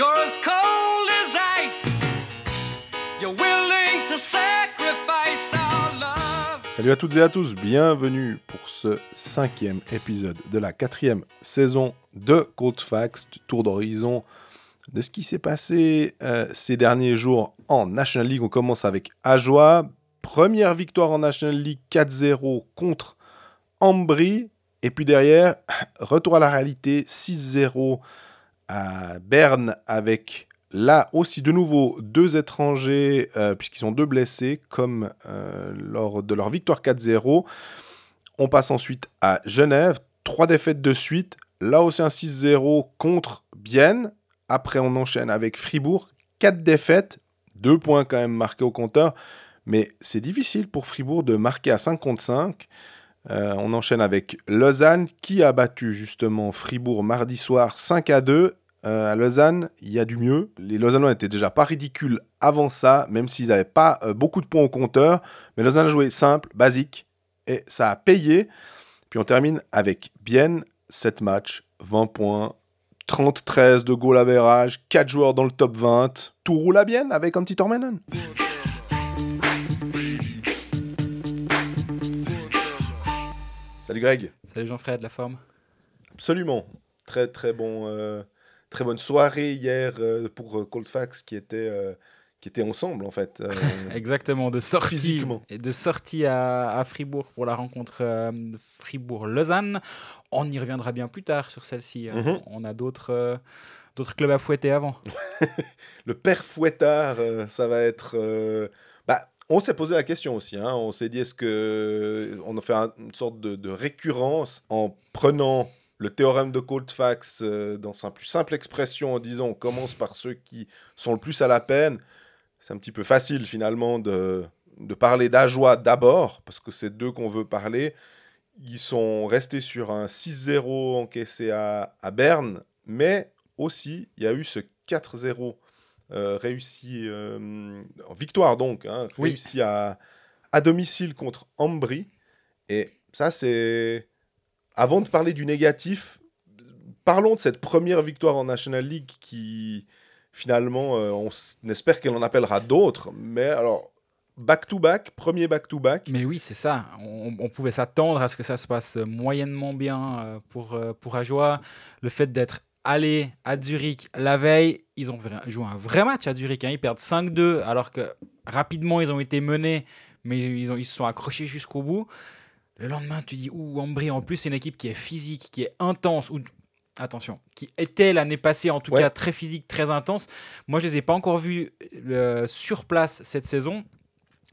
You're as cold as ice. You're willing to sacrifice our love. Salut à toutes et à tous, bienvenue pour ce cinquième épisode de la quatrième saison de Cold Facts, tour d'horizon de ce qui s'est passé euh, ces derniers jours en National League. On commence avec Ajoie, première victoire en National League 4-0 contre Ambry, et puis derrière, retour à la réalité 6-0 à Berne avec là aussi de nouveau deux étrangers euh, puisqu'ils sont deux blessés comme euh, lors de leur victoire 4-0. On passe ensuite à Genève, trois défaites de suite, là aussi un 6-0 contre Bienne. Après on enchaîne avec Fribourg, quatre défaites, deux points quand même marqués au compteur, mais c'est difficile pour Fribourg de marquer à 5 contre 5. Euh, on enchaîne avec Lausanne qui a battu justement Fribourg mardi soir 5 à 2 euh, à Lausanne, il y a du mieux. Les Lausannois n'étaient déjà pas ridicules avant ça, même s'ils n'avaient pas euh, beaucoup de points au compteur. Mais Lausanne a joué simple, basique, et ça a payé. Puis on termine avec Bienne, 7 matchs, 20 points, 30-13 de goal average, 4 joueurs dans le top 20. Tout roule à Bienne avec Antti Tormenon. Salut Greg. Salut Jean-Fred, la forme? Absolument. Très très bon, euh, très bonne soirée hier euh, pour euh, Cold Facts qui était euh, qui était ensemble en fait. euh, Exactement, de sortie, Physiquement. et de sortie à, à Fribourg pour la rencontre euh, Fribourg-Lausanne. On y reviendra bien plus tard sur celle-ci. hein. Mhm. On a d'autres euh, d'autres clubs à fouetter avant. le père fouettard, ça va être. Bah, on s'est posé la question aussi. hein. On s'est dit est-ce que on a fait un- une sorte de, de récurrence en prenant le théorème de Colfax euh, dans sa plus simple expression en disant on commence par ceux qui sont le plus à la peine. C'est un petit peu facile finalement de, de parler d'Ajoie d'abord parce que c'est d'eux qu'on veut parler. Ils sont restés sur un 6-0 encaissé à, à Berne, mais aussi il y a eu ce 4-0 euh, réussi euh, en victoire donc, hein, Oui. réussi à, à domicile contre Ambry. Et ça, c'est. Avant de parler du négatif, parlons de cette première victoire en National League qui, finalement, euh, on espère qu'elle en appellera d'autres. Mais alors, back-to-back, premier back-to-back. Mais oui, c'est ça. On, pouvait s'attendre à ce que ça se passe moyennement bien euh, pour, euh, pour Ajoie. Le fait d'être allé à Zurich la veille, ils ont joué un vrai match à Zurich. hein. Ils perdent 5-2 alors que rapidement ils ont été menés, mais ils se sont accrochés jusqu'au bout. Le lendemain, tu dis, ouh, Ambry, en plus, c'est une équipe qui est physique, qui est intense. Ou, attention, qui était l'année passée, en tout Ouais. cas, très physique, très intense. Moi, je les ai pas encore vus euh, sur place cette saison.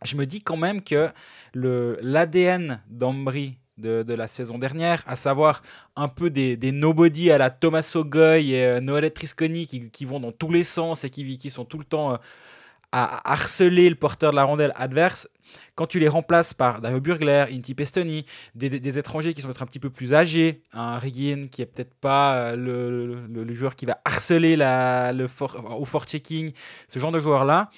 Je me dis quand même que le- l'ADN d'Ambry de, de la saison dernière, à savoir un peu des, des nobody à la Thomas Ogoy et euh, Noël Trisconi qui, qui vont dans tous les sens et qui, qui sont tout le temps euh, à harceler le porteur de la rondelle adverse, quand tu les remplaces par Dario Burgler, Inti Pestoni, des, des- des étrangers qui sont peut-être un petit peu plus âgés, un Riggin qui est peut-être pas euh, le, le- le joueur qui va harceler la, le for- au fort-checking, ce genre de joueur-là,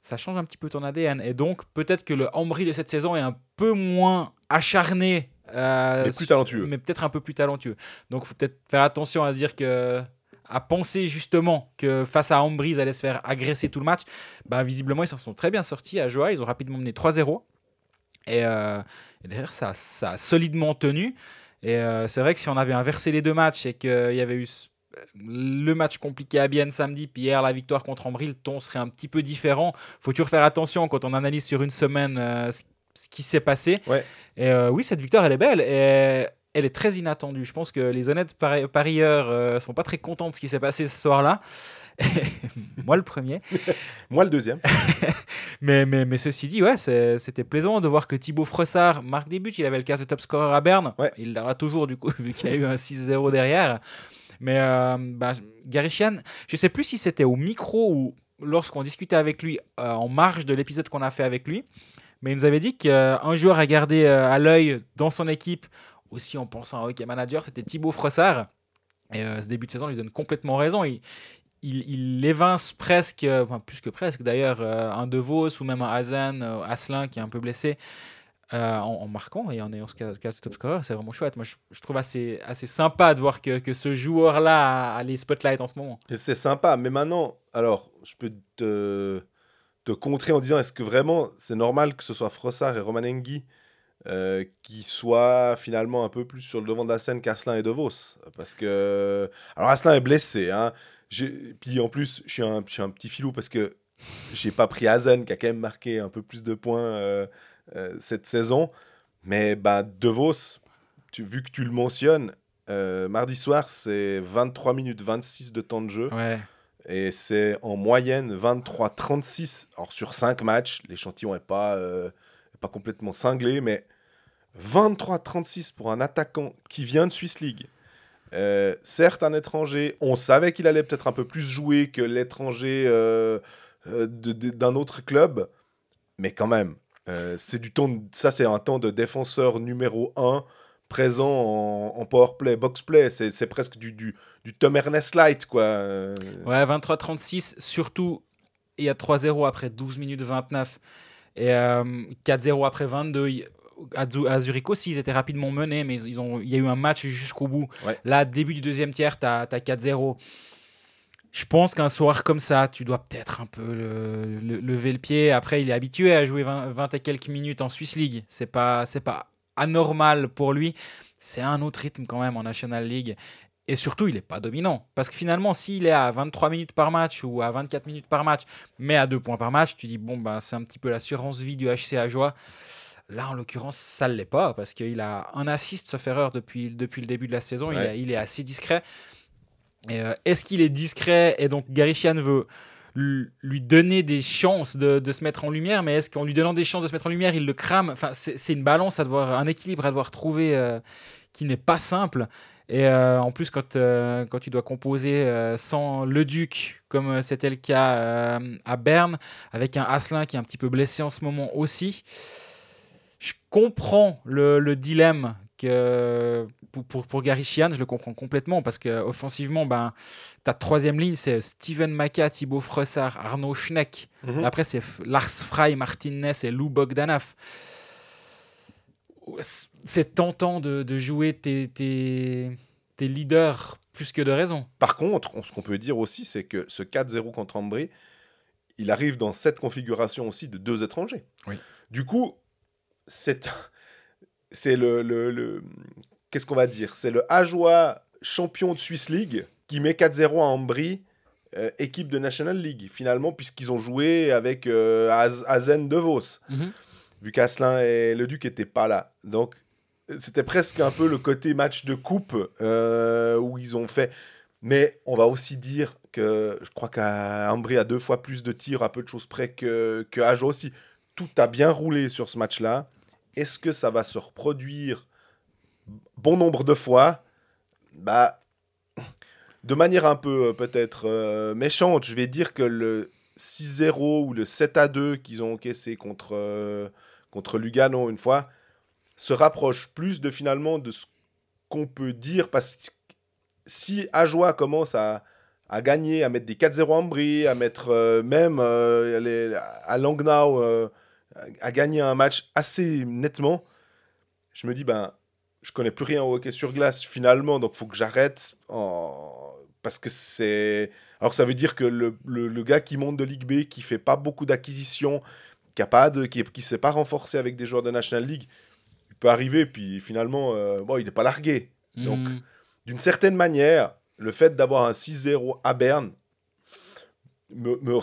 ça change un petit peu ton ADN. Et donc, peut-être que le Ambry de cette saison est un peu moins acharné. euh, Mais plus talentueux. Mais peut-être un peu plus talentueux. Donc, il faut peut-être faire attention à se dire que. À penser justement que face à Ambry, ils allaient se faire agresser tout le match. Bah, visiblement, ils s'en sont très bien sortis à Joie. Ils ont rapidement mené 3-0. Et, euh, et derrière, ça, ça a solidement tenu. Et euh, c'est vrai que si on avait inversé les deux matchs et qu'il y avait eu le match compliqué à Bienne samedi, puis hier la victoire contre Ambry, le ton serait un petit peu différent. faut toujours faire attention quand on analyse sur une semaine euh, ce, ce qui s'est passé. Ouais. Et euh, oui, cette victoire, elle est belle. Et elle est très inattendue. Je pense que les honnêtes pari- parieurs euh, sont pas très contents de ce qui s'est passé ce soir-là. Moi, le premier. Moi, le deuxième. Mais, mais, mais ceci dit, ouais, c'était plaisant de voir que Thibaut Fressard marque des buts. Il avait le casse de top scorer à Berne. Ouais. Il l'aura toujours, du coup, vu qu'il y a eu un 6-0 derrière. Mais euh, bah, Gary Sheehan, je sais plus si c'était au micro ou lorsqu'on discutait avec lui euh, en marge de l'épisode qu'on a fait avec lui. Mais il nous avait dit qu'un joueur à garder euh, à l'œil dans son équipe, aussi en pensant à hockey manager, c'était Thibaut Fressard. Et euh, ce début de saison lui donne complètement raison. Il, il, il évince presque, euh, enfin, plus que presque d'ailleurs, euh, un De Vos ou même un Hazen, euh, Asselin qui est un peu blessé. en, marquant et en ayant ce cas de top scorer. C'est vraiment chouette. Moi, je, trouve assez, assez sympa de voir que, que ce joueur-là a, les spotlights en ce moment. C'est sympa, mais maintenant, alors, je peux te, te contrer en disant est-ce que vraiment c'est normal que ce soit Frossard et Romanenghi euh, qui soient finalement un peu plus sur le devant de la scène qu'Asselin et De Vos Parce que. Alors, Asselin est blessé, hein. Puis en plus, je suis un, petit filou parce que j'ai pas pris Hazen qui a quand même marqué un peu plus de points euh, euh, cette saison. Mais bah, De Vos, tu, vu que tu le mentionnes, mardi soir, c'est 23 minutes 26 de temps de jeu. Ouais. Et c'est en moyenne 23-36. Alors sur 5 matchs, l'échantillon n'est pas, est pas complètement cinglé, mais 23-36 pour un attaquant qui vient de Swiss League. Euh, certes, un étranger, on savait qu'il allait peut-être un peu plus jouer que l'étranger euh, euh, d'un autre club, mais quand même, c'est ça c'est un temps de défenseur numéro 1 présent en, en powerplay, boxplay, c'est c'est presque du, Tom Ernest Light, Ouais, 23-36, surtout, il y a 3-0 après 12 minutes 29 et euh, 4-0 après 22. À, Zu- à Zurich aussi, ils étaient rapidement menés, mais ils, ont, il y a eu un match jusqu'au bout. Ouais. Là, début du deuxième tiers, tu as, 4-0. Je pense qu'un soir comme ça, tu dois peut-être un peu le- le- lever le pied. Après, il est habitué à jouer 20, 20 et quelques minutes en Swiss League. C'est pas, c'est pas anormal pour lui. C'est un autre rythme quand même en National League. Et surtout, il n'est pas dominant. Parce que finalement, s'il est à 23 minutes par match ou à 24 minutes par match, mais à 2 points par match, tu dis, bon, bah, c'est un petit peu l'assurance vie du HC à joie. Là, en l'occurrence, ça ne l'est pas, parce qu'il a un assist, sauf erreur, depuis, depuis le début de la saison. Il, Ouais. a- il est assez discret. Et, euh, Est-ce qu'il est discret? Et donc Garishian veut lui donner des chances de, de se mettre en lumière, mais est-ce qu'en lui donnant des chances de se mettre en lumière, il le crame? Enfin, c'est une balance à devoir, un équilibre à devoir trouver euh, qui n'est pas simple. Et euh, en plus, quand, euh, quand tu dois composer sans le Duc, comme c'était le cas à Berne, avec un Asselin qui est un petit peu blessé en ce moment aussi, je comprends le, le dilemme que pour, pour, pour Gary Sheehan, je le comprends complètement parce que offensivement, ben, ta troisième ligne, c'est Steven Maka, Thibaut Fressard, Arnaud Schneck. Mhm. Après, c'est Lars Frey, Martin Ness et Lou Bogdanov. C'est tentant de, de jouer tes, tes, tes leaders plus que de raison. Par contre, on- ce qu'on peut dire aussi, c'est que ce 4-0 contre Ambry, il arrive dans cette configuration aussi de deux étrangers. Oui. Du coup, c'est c'est le, le, le- qu'est-ce qu'on va dire? C'est le Ajoie champion de Swiss League qui met 4-0 à Ambry, euh, équipe de National League, finalement, puisqu'ils ont joué avec euh, Az- Azen de Vos, vu qu'Asselin et le Duc n'étaient pas là. Donc, c'était presque un peu le côté match de coupe euh, où ils ont fait. Mais on va aussi dire que je crois qu'Ambry a deux fois plus de tirs à peu de choses près que, que Ajo aussi. Tout a bien roulé sur ce match-là. Est-ce que ça va se reproduire bon nombre de fois? Bah, De manière un peu euh, peut-être euh, méchante, je vais dire que le 6-0 ou le 7-2 qu'ils ont encaissé contre, euh, contre Lugano une fois se rapproche plus de finalement de ce qu'on peut dire parce que si Ajoie commence à, gagner, à mettre des 4-0 en brie, à mettre même à Langnau à gagner un match assez nettement, je me dis ben je connais plus rien au hockey sur glace finalement, donc faut que j'arrête en- parce que c'est alors ça veut dire que le, le- le gars qui monte de Ligue B, qui fait pas beaucoup d'acquisitions, qui a pas de, qui, qui s'est pas renforcé avec des joueurs de National League, il peut arriver puis finalement euh, bon il n'est pas largué. Donc, Mm. D'une certaine manière, le fait d'avoir un 6-0 à Berne me, me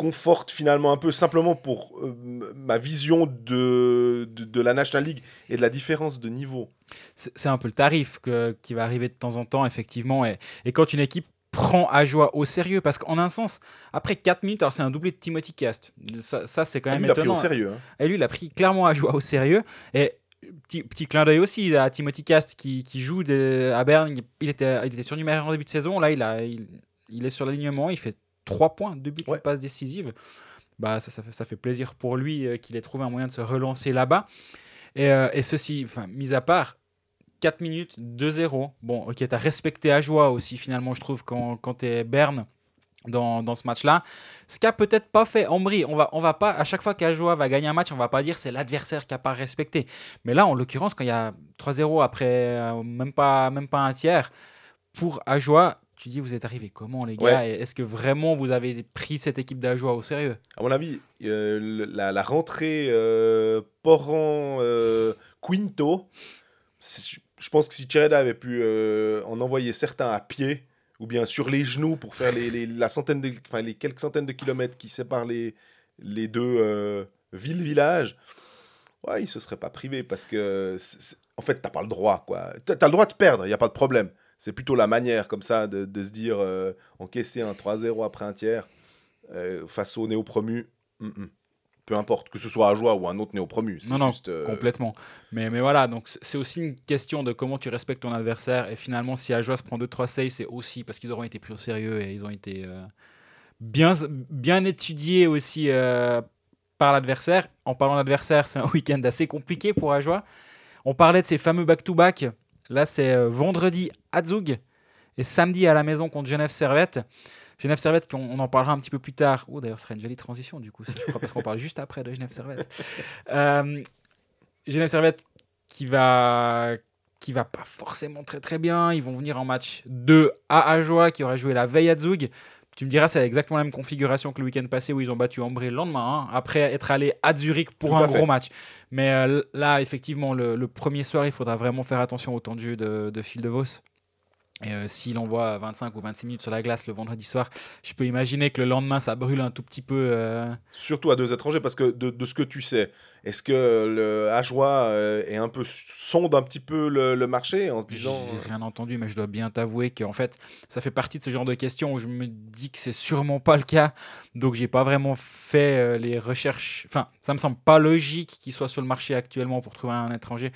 réconforte finalement un peu, simplement pour euh, ma vision de, de, de la National League et de la différence de niveau. c'est un peu le tarif que- qui va arriver de temps en temps, effectivement. Et, et quand une équipe prend à joie au sérieux, parce qu'en un sens, après 4 minutes, alors c'est un doublé de Timothy Cast. Ça, ça, c'est quand Ah, même lui, il a pris étonnant. au sérieux. hein. Et lui, il a pris clairement à joie au sérieux. Et petit, petit clin d'œil aussi à Timothy Cast qui, qui joue des- à Berne. Il était, il était surnuméraire en début de saison. Là, il, a, il, il est sur l'alignement. Il fait 3 points, 2 buts, Ouais. une passe décisive. Bah, ça, ça, fait, ça fait plaisir pour lui euh, qu'il ait trouvé un moyen de se relancer là-bas. Et, euh, et ceci, enfin, mis à part, 4 minutes, 2-0. Bon, ok, t'as respecté à joie aussi, finalement, je trouve, quand, quand t'es Berne. dans, dans ce match-là. Ce qu'a peut-être pas fait Ambry. On va, on va pas, à chaque fois qu'Ajoa va gagner un match, on va pas dire c'est l'adversaire qui a pas respecté. Mais là, en l'occurrence, quand il y a 3-0 après euh, même, pas, même pas un tiers, pour Ajoa, tu dis vous êtes arrivé comment les gars Est-ce que vraiment vous avez pris cette équipe d'Ajoa au sérieux? À mon avis, euh, la, la rentrée euh, Poran euh, Quinto, je pense que si Chereda avait pu euh, en envoyer certains à pied ou bien sur les genoux pour faire les, les- la centaine de, enfin, les quelques centaines de kilomètres qui séparent les, les deux villes-villages, ouais, il se serait pas privé parce que, c'est- c'est- en fait, t'as pas le droit. quoi. T'as as le droit de perdre, il n'y a pas de problème. C'est plutôt la manière comme ça de, de se dire euh, encaisser un 3-0 après un tiers euh, face au néo-promu. mm, mm. Peu importe, que ce soit à joie ou un autre néo-promu. Non, non, euh, Complètement. Mais, mais voilà, donc c'est- aussi une question de comment tu respectes ton adversaire. Et finalement, si Ajoa se prend 2-3 saves, c'est aussi parce qu'ils auront été pris au sérieux et ils ont été euh, bien, bien étudiés aussi par l'adversaire. En parlant d'adversaire, c'est un week-end assez compliqué pour Ajoa. On parlait de ces fameux back-to-back. Là, c'est euh, vendredi à Zug et samedi à la maison contre Genève Servette. Genève Servette, on, on en parlera un petit peu plus tard. Oh, d'ailleurs, ce serait une jolie transition, du coup, je crois, parce qu'on parle juste après de Genève Servette. Euh, Genève Servette qui va qui va pas forcément très très bien. Ils vont venir en match 2 à Ajoie qui aurait joué la veille à Zug. Tu me diras, c'est exactement la même configuration que le week-end passé où ils ont battu Ambré le lendemain, hein, après être allé à Zurich pour Tout un gros match. Mais euh, là, effectivement, le, le premier soir, il faudra vraiment faire attention au temps de jeu de, de Phil de Vos. Et euh, s'il envoie 25 ou 26 minutes sur la glace le vendredi soir, je peux imaginer que le lendemain, ça brûle un tout petit peu. euh, Surtout à deux étrangers, parce que de, de ce que tu sais, est-ce que le Ajoie euh, est un peu sonde un petit peu le, le marché en se disant. euh, J'ai rien entendu, mais je dois bien t'avouer qu'en fait, ça fait partie de ce genre de questions où je me dis que c'est sûrement pas le cas. Donc, j'ai pas vraiment fait euh, les recherches. Enfin, ça me semble pas logique qu'il soit sur le marché actuellement pour trouver un étranger.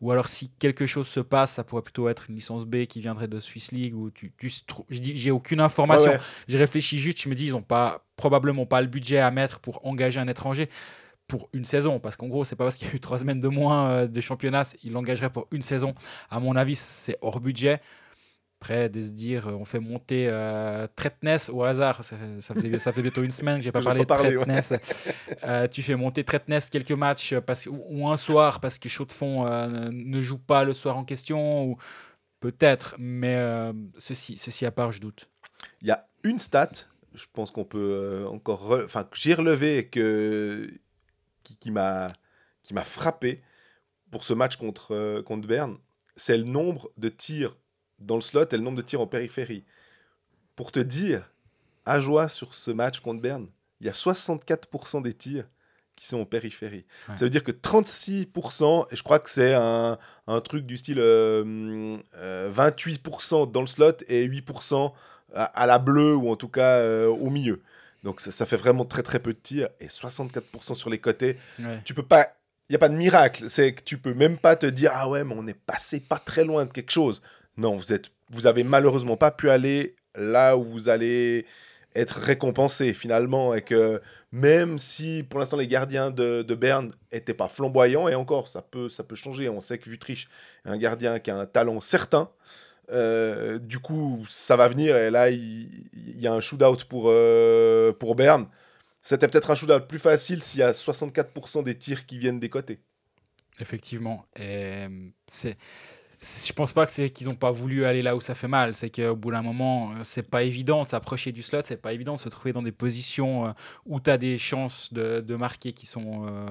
Ou alors, si quelque chose se passe, ça pourrait plutôt être une licence B qui viendrait de Swiss League. Ou tu, je j'ai aucune information. Ouais, ouais. J'ai réfléchi juste, je me dis, ils ont pas probablement pas le budget à mettre pour engager un étranger pour une saison. Parce qu'en gros, c'est pas parce qu'il y a eu trois semaines de moins euh, de championnat, il l'engagerait pour une saison. À mon avis, c'est hors budget. Après, de se dire, euh, on fait monter euh, Tretness au hasard. Ça, ça faisait, ça fait bientôt une semaine que j'ai pas parlé pas de parlé, ouais. Tretness. Euh, tu fais monter Tretness quelques matchs parce, ou, ou un soir parce que Chaux-de-Fonds euh, ne joue pas le soir en question. Ou peut-être, mais ceci, ceci à part, je doute. Il y a une stat, je pense qu'on peut encore. re- Enfin, j'ai relevé que, qui, qui m'a qui m'a frappé pour ce match contre, euh, contre Berne, c'est le nombre de tirs dans le slot et le nombre de tirs en périphérie. Pour te dire, à joie sur ce match contre Berne, il y a 64% des tirs qui sont en périphérie. Ouais. Ça veut dire que 36%, et je crois que c'est un, un truc du style euh, euh, 28% dans le slot et 8% à, à la bleue ou en tout cas euh, au milieu. Donc ça, ça fait vraiment très très peu de tirs et 64% sur les côtés. Ouais. Tu peux pas, il y a pas de miracle. C'est que tu peux même pas te dire ah ouais mais on est passé pas très loin de quelque chose. Non, vous êtes, vous avez malheureusement pas pu aller là où vous allez être récompensé finalement et que même si pour l'instant les gardiens de, de Berne étaient pas flamboyants et encore ça peut ça peut changer. On sait que Vutriche est un gardien qui a un talent certain. Euh, du coup, ça va venir et là, il, il y a un shootout pour, euh, pour Berne. C'était peut-être un shootout plus facile s'il y a 64% des tirs qui viennent des côtés. Effectivement. Et euh, c'est. Je pense pas que c'est qu'ils n'ont pas voulu aller là où ça fait mal. C'est qu'au bout d'un moment, c'est pas évident de s'approcher du slot. C'est pas évident de se trouver dans des positions où tu as des chances de, de marquer qui sont, euh,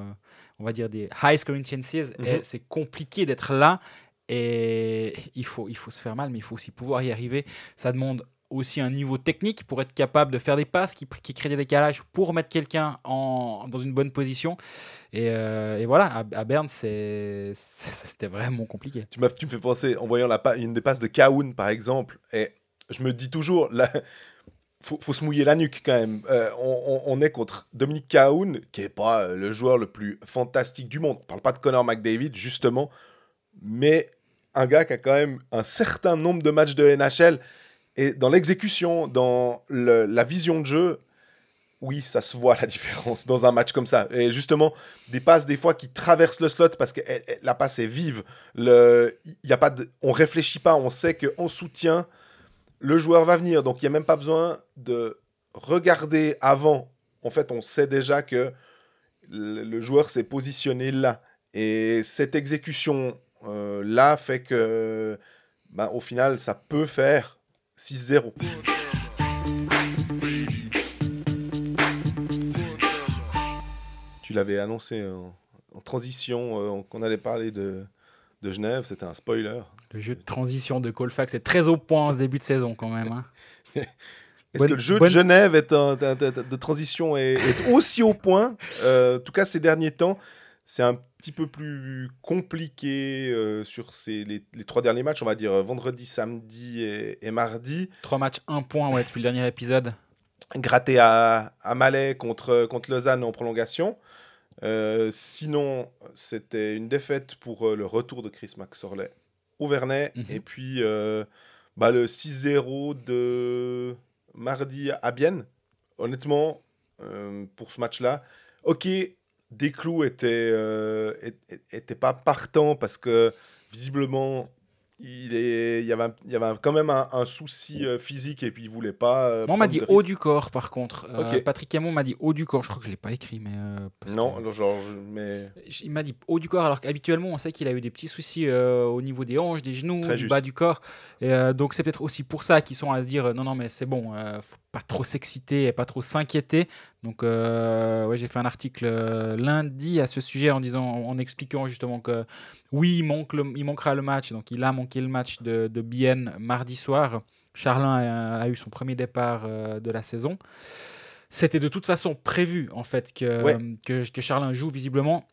on va dire, des high scoring chances. Et Mhm. c'est compliqué d'être là. Et il faut, il faut se faire mal, mais il faut aussi pouvoir y arriver. Ça demande aussi un niveau technique pour être capable de faire des passes qui, qui créent des décalages pour mettre quelqu'un en, dans une bonne position. Et, euh, et voilà, à, à Berne, c'était vraiment compliqué. Tu, tu me fais penser, en voyant la, une des passes de Kaoun, par exemple, et je me dis toujours, là, faut, faut se mouiller la nuque quand même. Euh, on, on- est contre Dominique Kaoun, qui est pas euh, le joueur le plus fantastique du monde. On parle pas de Connor McDavid, justement, mais un gars qui a quand même un certain nombre de matchs de NHL. Et dans l'exécution, dans la vision de jeu, oui, ça se voit la différence dans un match comme ça. Et justement, des passes des fois qui traversent le slot parce que la passe est vive. Le, y a pas de, on réfléchit pas, on sait qu'en soutien, le joueur va venir. Donc il n'y a même pas besoin de regarder avant, en fait, on sait déjà que le joueur s'est positionné là. Et cette exécution euh, là fait que, bah, au final, ça peut faire 6-0. Tu l'avais annoncé en, en transition euh, qu'on allait parler de, de Genève, c'était un spoiler. Le jeu de transition de Colfax est très au point en ce début de saison quand même. hein. Est-ce que le jeu bonne- de Genève est un- de, de- de transition est, est aussi au point Euh, En tout cas, ces derniers temps, c'est un petit peu plus compliqué euh, sur ces, les, les trois derniers matchs, on va dire euh, vendredi, samedi et, et mardi. Trois matchs, un point ouais, depuis le dernier épisode. Gratté à, à Malais contre, contre Lausanne en prolongation. Euh, sinon, c'était une défaite pour euh, le retour de Chris Maxorley au Vernet. Mhm. Et puis, bah, le 6-0 de mardi à Bienne. Honnêtement, pour ce match-là, ok, Desclous était, euh, était pas partant parce que visiblement, il, est, il, y avait, un- il y avait quand même un, un souci euh, physique et puis il voulait pas. euh, Moi, on m'a dit haut du corps par contre. Euh. Patrick Camon m'a dit haut du corps. Je crois que je l'ai pas écrit, mais. euh, parce Non, que- genre, mais Il m'a dit haut du corps, alors qu'habituellement, on sait qu'il a eu des petits soucis au niveau des hanches, des genoux, Très du juste. bas du corps. Et, donc, c'est peut-être aussi pour ça qu'ils sont à se dire non, non, mais c'est bon, faut pas trop s'exciter et pas trop s'inquiéter. Donc, euh, ouais, j'ai fait un article euh, lundi à ce sujet en disant, en expliquant justement que oui, il, manque le- il manquera le match. Donc, il a manqué le match de, de Bienne mardi soir. Charlin a, a eu son premier départ euh, de la saison. C'était de toute façon prévu en fait que, Ouais. que, que Charlin joue visiblement.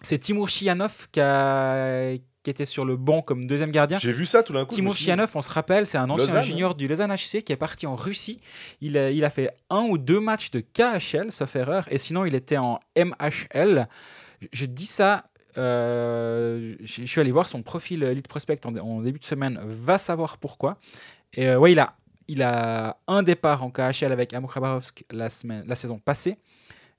C'est Timur Chianov qui, a- qui était sur le banc comme deuxième gardien. j'ai vu ça tout d'un coup. Timur Chianov, on se rappelle, c'est un ancien Lausanne, junior du Lausanne HC qui est parti en Russie. Il a, il a fait un ou deux matchs de KHL, sauf erreur, et sinon il était en MHL. Je, dis ça, euh, je, suis allé voir son profil Elite Prospect en, en début de semaine, va savoir pourquoi. Et euh, ouais, il a, il a un départ en KHL avec Amok Khabarovsk la, semaine, la saison passée.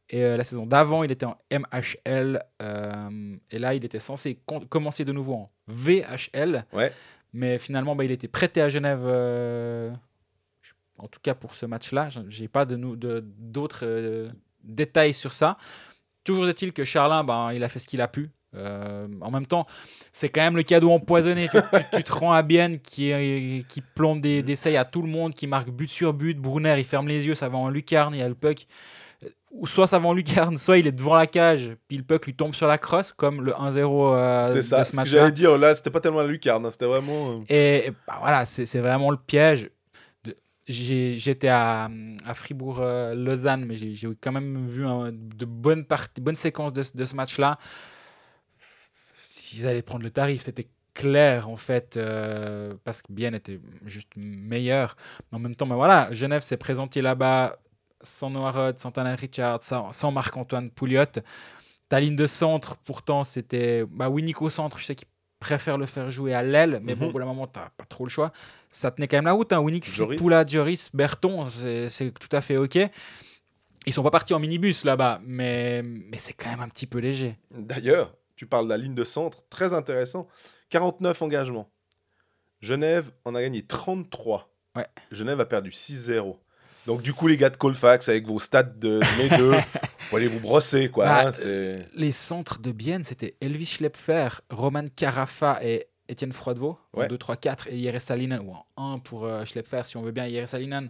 Et euh, la saison d'avant, il était en MHL. euh, et là, il était censé com- commencer de nouveau en VHL. Ouais. Mais finalement, bah, il était prêté à Genève. euh, en tout cas, pour ce match-là. Je- J'ai pas de d'autres détails sur ça. Toujours est-il que Charlin, ben, il a fait ce qu'il a pu. En même temps, c'est quand même le cadeau empoisonné. tu, tu- tu te rends à Bienne qui, qui plombe des, des essais à tout le monde, qui marque but sur but. Brunner, il ferme les yeux, ça va en lucarne, il y a le puck. Euh, Ou soit ça va en lucarne, soit il est devant la cage, puis le puck lui tombe sur la crosse, comme le 1-0 euh, C'est de ça, ce ce que j'allais dire. Là, c'était pas tellement la lucarne, hein, c'était vraiment. euh, Et, bah, voilà, c'est vraiment le piège. J'étais à, à Fribourg-Lausanne, mais j'ai quand même vu de bonnes, parties, bonnes séquences de, ce- de ce match-là. S'ils allaient prendre le tarif, c'était clair en fait, euh, parce que Bien était juste meilleur. Mais en même temps, mais voilà, Genève s'est présenté là-bas sans Noah Rod, sans Tanner Richard, sans, Marc-Antoine Pouliot. Ta ligne de centre, pourtant, c'était bah, Winnick au centre. Je sais qu'il préfère le faire jouer à l'aile, mais bon, Mhm. pour le moment, t'as pas trop le choix. Ça tenait quand même la route. Hein. Winnick. Poula, Joris, Berton, c'est- c'est tout à fait OK. Ils sont pas partis en minibus là-bas, mais, mais c'est quand même un petit peu léger. D'ailleurs, tu parles de la ligne de centre, très intéressant. 49 engagements. Genève en a gagné 33. Ouais. Genève a perdu 6-0. Donc, du coup, les gars de Colfax, avec vos stats de, mes deux, vous allez vous brosser, quoi. Bah, hein. Les centres de Bienne, c'était Elvis Schlepfer, Roman Carafa et Étienne Froidevaux en Ouais. 2, 3, 4 et Jere Salinen, ou en 1 pour euh, Schlepfer si on veut bien, Jere Salinen.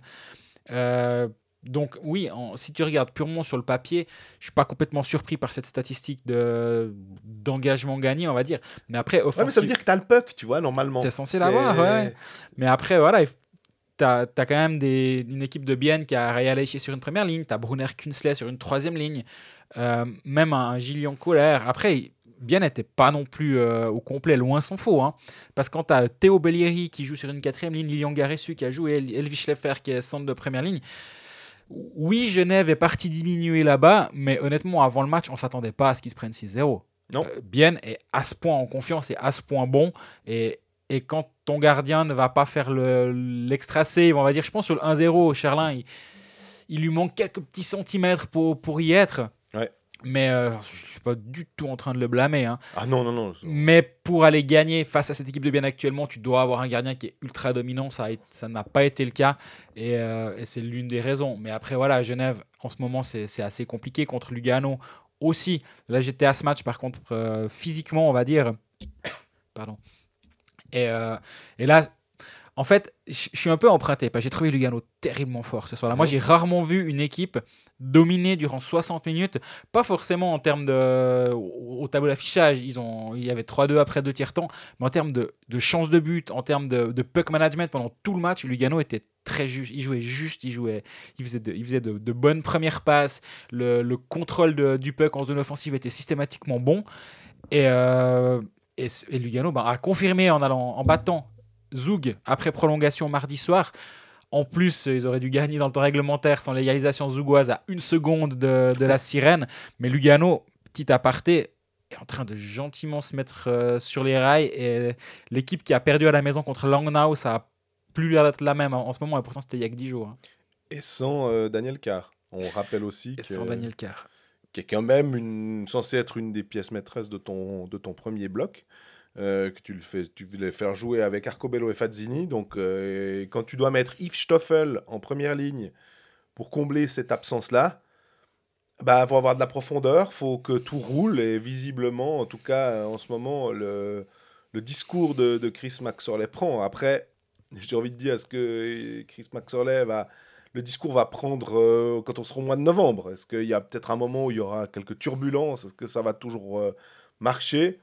Euh, donc oui, en- si tu regardes purement sur le papier, je suis pas complètement surpris par cette statistique de d'engagement gagné, on va dire. Mais après, Ouais, mais ça veut dire que t'as le puck, tu vois, normalement. T'es censé l'avoir, ouais. Mais après, voilà, tu as, quand même des, une équipe de Bienne qui a Réal Eiché sur une première ligne, tu as Brunner Kunsley sur une troisième ligne, euh, même un Gillian Kohler. Après, Bienne n'était pas non plus euh, au complet, loin s'en faut. Hein, parce que quand tu as Théo Bellieri qui joue sur une quatrième ligne, Lilian Garessu qui a joué, El- Elvis Schleffer qui est centre de première ligne. Oui, Genève est parti diminuer là-bas, mais honnêtement, avant le match, on s'attendait pas à ce qu'ils se prennent 6-0. Non. Euh, Bienne est à ce point en confiance et à ce point bon. Et, et quand ton gardien ne va pas faire le- l'extra save, on va dire, je pense sur le 1-0, Charlin, il, il lui manque quelques petits centimètres pour, pour y être. Ouais. Mais euh, je suis pas du tout en train de le blâmer. hein. Ah non, non, non. Mais pour aller gagner face à cette équipe de bien actuellement, tu dois avoir un gardien qui est ultra dominant. Ça a été- ça n'a pas été le cas. Et, euh, et c'est l'une des raisons. Mais après, voilà, à Genève, en ce moment, c'est c'est assez compliqué. Contre Lugano aussi. Là, j'étais à ce match, par contre, euh, physiquement, on va dire. Pardon. Et, euh, et là, en fait, je suis un peu emprunté. J'ai trouvé Lugano terriblement fort ce soir-là. Moi, j'ai rarement vu une équipe dominer durant 60 minutes. Pas forcément en termes de. Au au tableau d'affichage, ont, il y avait 3-2 après deux tiers temps. Mais en termes de, de chance de but, en termes de, puck management pendant tout le match, Lugano était très juste. Il jouait juste, il, jouait, il faisait de, il faisait de, bonnes premières passes. Le, le contrôle de- du puck en zone offensive était systématiquement bon. Et, euh, et, Lugano bah, a confirmé en, allant, en battant Zug après prolongation mardi soir. En plus, ils auraient dû gagner dans le temps réglementaire sans l'égalisation zougoise à une seconde de, de la sirène. Mais Lugano, petit aparté, est en train de gentiment se mettre euh, sur les rails. Et l'équipe qui a perdu à la maison contre Langnau, ça a plus l'air d'être la même en, en ce moment. Et pourtant, c'était il y a que 10 jours. hein. Et sans euh, Daniel Carr. On rappelle aussi Et que, sans Daniel Carr. Qui est quand même une, censé être une des pièces maîtresses de ton, de ton premier bloc. euh, que tu, le fais, tu voulais faire jouer avec Arcobello et Fazzini. Donc, euh, quand tu dois mettre Yves Stoffel en première ligne pour combler cette absence-là, bah, faut avoir de la profondeur, faut que tout roule. Et visiblement, en tout cas, en ce moment, le, le discours de, de Chris Maxorley prend. Après, j'ai envie de dire, est-ce que Chris Maxorley va. Le discours va prendre euh, quand on sera au mois de novembre. Est-ce qu'il y a peut-être un moment où il y aura quelques turbulences? Est-ce que ça va toujours euh, marcher?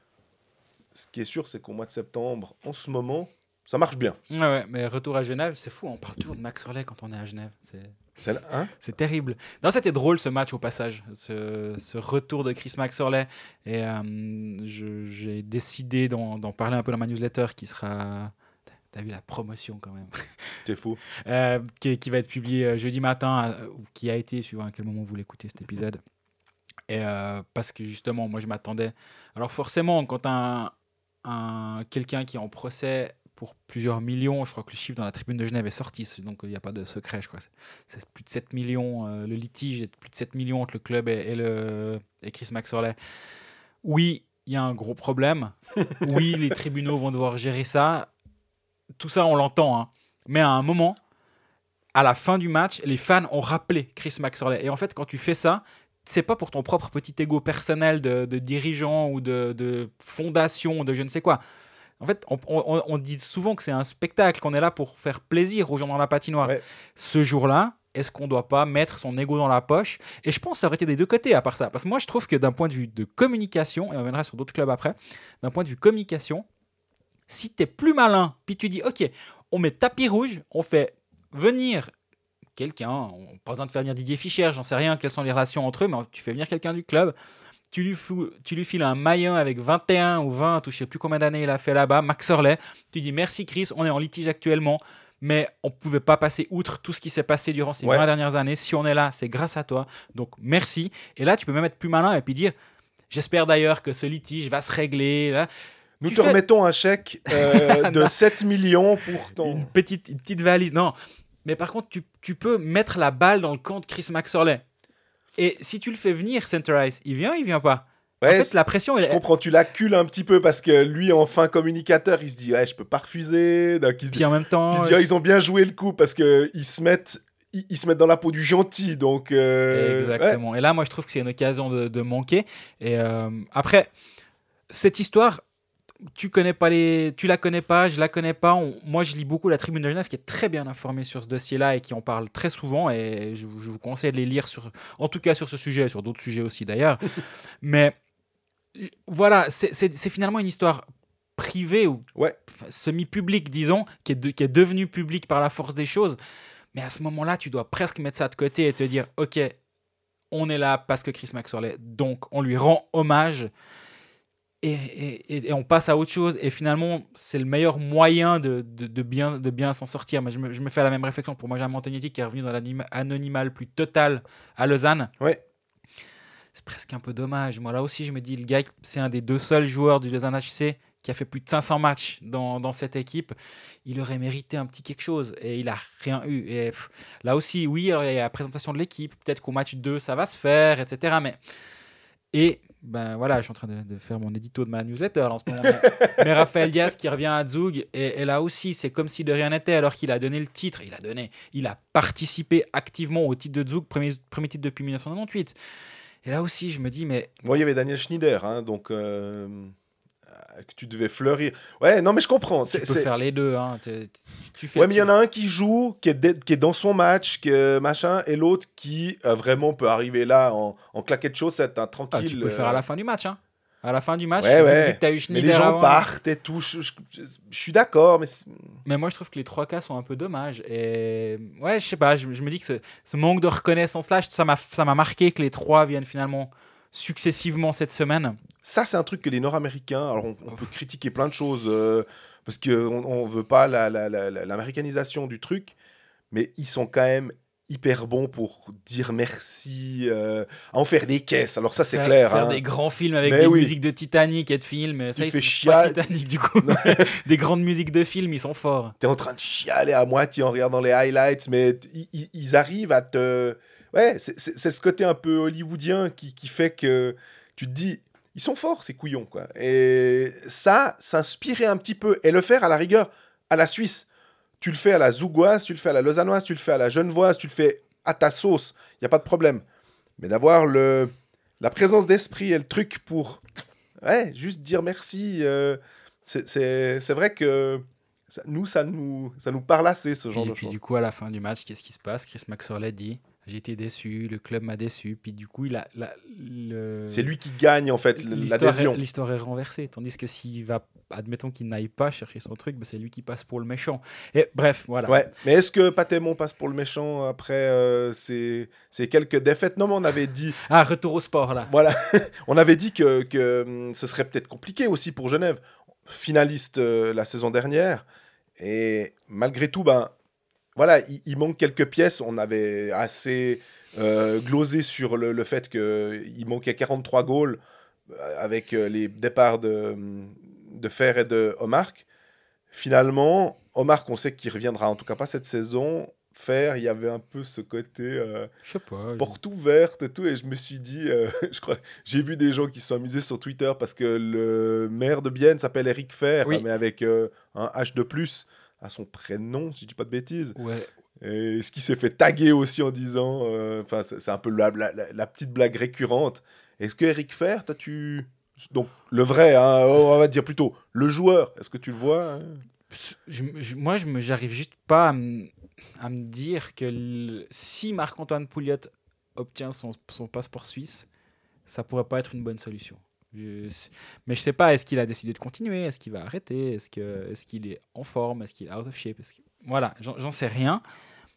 Ce qui est sûr, c'est qu'au mois de septembre, en ce moment, ça marche bien. Ouais, ouais, mais retour à Genève, c'est fou. On parle toujours de Max Orley quand on est à Genève. C'est. C'est hein? C'est terrible. Non, c'était drôle ce match au passage, ce, ce retour de Chris Max Orley. Et euh, j'ai décidé d'en d'en parler un peu dans ma newsletter qui sera. T'as vu la promotion quand même T'es fou. Euh, qui, qui va être publié euh, jeudi matin, euh, ou qui a été, suivant à quel moment vous l'écoutez cet épisode. Et euh, parce que justement, moi je m'attendais. Alors forcément, quand un, un quelqu'un qui est en procès pour plusieurs millions, je crois que le chiffre dans la tribune de Genève est sorti, c'est- donc il n'y a pas de secret, je crois. C'est- C'est plus de 7 millions, euh, le litige est de plus de 7 millions entre le club et, et le, et Chris Maxorley. Oui, il y a un gros problème. Oui, les tribunaux vont devoir gérer ça. Tout ça, on l'entend. hein. Mais à un moment, à la fin du match, les fans ont rappelé Chris Maxorley. Et en fait, quand tu fais ça, c'est pas pour ton propre petit ego personnel de, de dirigeant ou de, de fondation, de je ne sais quoi. En fait, on, on- on dit souvent que c'est un spectacle, qu'on est là pour faire plaisir aux gens dans la patinoire. Ouais. Ce jour-là, est-ce qu'on doit pas mettre son ego dans la poche? Et je pense que ça aurait été des deux côtés à part ça. Parce que moi, je trouve que d'un point de vue de communication, et on reviendra sur d'autres clubs après, d'un point de vue communication, si tu es plus malin, puis tu dis, OK, on met tapis rouge, on fait venir quelqu'un, on- pas besoin de faire venir Didier Fischer, j'en sais rien, quelles sont les relations entre eux, mais tu fais venir quelqu'un du club, tu lui, fous- tu lui files un maillot avec 21 ou 20, ou je sais plus combien d'années il a fait là-bas, Max Orley, tu dis merci Chris, on est en litige actuellement, mais on pouvait pas passer outre tout ce qui s'est passé durant ces Ouais. 20 dernières années. Si on est là, c'est grâce à toi. Donc merci. Et là, tu peux même être plus malin et puis dire j'espère d'ailleurs que ce litige va se régler. Là. Nous Tu te fais- remettons un chèque euh, de 7 millions pour ton. Une, petite, une petite valise. Non. Mais par contre, tu, tu peux mettre la balle dans le camp de Chris Maxorley. Et si tu le fais venir, Center Ice, il vient ou il vient pas? Ouais, En fait, la pression, Je elle, comprends, tu l'accules un petit peu parce que lui, en fin communicateur, il se dit ouais, je peux pas refuser. Donc il se dit, en même temps, il se dit, Ah, ils ont bien joué le coup parce que ils se mettent, ils, ils se mettent dans la peau du gentil. Donc euh, ouais. Exactement. Et là, moi, je trouve que c'est une occasion de, de manquer. Et euh, après, cette histoire, tu connais pas les, tu la connais pas, je la connais pas. On- moi, je lis beaucoup la Tribune de Genève, qui est très bien informée sur ce dossier-là et qui en parle très souvent. Et je, vous- je vous conseille de les lire sur, en tout cas sur ce sujet, et sur d'autres sujets aussi d'ailleurs. Mais voilà, c'est- finalement une histoire privée ou Ouais. semi-publique, disons, qui est, de- qui est devenue publique par la force des choses. Mais à ce moment-là, tu dois presque mettre ça de côté et te dire, OK, on est là parce que Chris Maxwell est, donc on lui rend hommage et, et- et- on passe à autre chose. Et finalement, c'est le meilleur moyen de, de- de bien, de bien s'en sortir. Mais je me, je me fais la même réflexion pour moi, Jean Antonietti qui est revenu dans l'anonymat le plus total à Lausanne. Ouais. C'est presque un peu dommage. Moi, là aussi, je me dis, le gars, c'est un des deux seuls joueurs du Lausanne HC qui a fait plus de 500 matchs dans, dans cette équipe. Il aurait mérité un petit quelque chose et il a rien eu. Et pff, là aussi, oui, il y a la présentation de l'équipe. Peut-être qu'au match 2, ça va se faire, etc. Mais Et ben voilà, je suis en train de, de faire mon édito de ma newsletter en ce moment. Mais, Raphaël Diaz qui revient à Zug, et, et là aussi, c'est comme si de rien n'était, alors qu'il a donné le titre, il a donné, il a participé activement au titre de Zug, premier, premier titre depuis 1998. Et là aussi, je me dis, mais Moi, il y avait Daniel Schneider, hein, donc euh, que tu devais fleurir. Ouais, non, mais je comprends. tu peux faire les deux. Hein. Tu, tu fais, Ouais, mais il y en a un qui joue, qui est, qui est dans son match, que machin, et l'autre qui euh, vraiment peut arriver là en, en claquette chaussettes, hein, Ah, tranquille. tu peux le faire euh, à la fin du match. Hein. À la fin du match, Ouais, ouais. tu as eu Mais Schneider les gens avant. partent et tout. Je, je- je- je suis d'accord, mais Mais moi, je trouve que les trois cas sont un peu dommages. Et ouais, je sais pas, je, me dis que ce, ce manque de reconnaissance-là, je- ça m'a ça m'a marqué que les trois viennent finalement successivement cette semaine. ça, c'est un truc que les Nord-Américains. Alors, on, on peut critiquer plein de choses euh, parce qu'on on veut pas la- la- la- la- l'américanisation du truc, mais ils sont quand même hyper bons pour dire merci, euh, à en faire des caisses. Alors, ça, c'est clair. Faire hein. des grands films avec Mais des oui. musiques de Titanic et de films. Ça, te ils sont pas. Titanic du coup. des grandes musiques de films, ils sont forts. T'es en train de chialer à moitié en regardant les highlights, mais ils arrivent à te. Ouais, c'est- ce côté un peu hollywoodien qui, qui fait que tu te dis, ils sont forts ces couillons, quoi. Et ça, s'inspirer un petit peu et le faire à la rigueur à la Suisse. Tu le fais à la zougoise, tu le fais à la lausannoise, tu le fais à la genevoise, tu le fais à ta sauce, il y a pas de problème. Mais d'avoir le la présence d'esprit et le truc pour ouais, juste dire merci, euh, c'est- vrai que ça- nous, ça nous, ça nous parle assez, ce genre Et de puis choses. du coup, à la fin du match, qu'est-ce qui se passe? Chris Maxwell dit Été déçu, le club m'a déçu. Puis du coup, il le... C'est lui qui gagne, en fait, l'adhésion. L'histoire est renversée. Tandis que s'il va, admettons qu'il n'aille pas chercher son truc, bah, c'est lui qui passe pour le méchant. Et bref, voilà. Ouais, mais est-ce que Patémon passe pour le méchant après euh, ces, ces quelques défaites? Non, mais on avait dit, Ah, retour au sport là. voilà, on avait dit que, que hum, ce serait peut-être compliqué aussi pour Genève, finaliste euh, la saison dernière, et malgré tout, ben voilà, il, il manque quelques pièces. On avait assez euh, glosé sur le, le fait qu'il manquait 43 goals euh, avec euh, les départs de, de Fer et de Omark. Finalement, Omark, on sait qu'il reviendra en tout cas pas cette saison. Fer, il y avait un peu ce côté euh, Je sais pas. porte ouverte et tout. Et je me suis dit, euh, je crois, j'ai vu des gens qui se sont amusés sur Twitter parce que le maire de Bienne s'appelle Eric Fer, Oui. mais avec euh, un H de plus à son prénom, si je dis pas de bêtises. Ouais. Et ce qui s'est fait taguer aussi en disant, euh, enfin, c'est c'est un peu la, la- la- la petite blague récurrente. Est-ce que Eric Fer, toi, tu. Donc, le vrai, hein, on va dire plutôt le joueur, est-ce que tu le vois hein? Je- je- moi, je j'arrive juste pas à me, à me dire que le- si Marc-Antoine Pouliot obtient son, son passeport suisse, ça pourrait pas être une bonne solution. C'est- mais je sais pas, est-ce qu'il a décidé de continuer? Est-ce qu'il va arrêter? Est-ce que- est-ce qu'il est en forme? Est-ce qu'il est out of shape? Que- Voilà, j'en sais rien.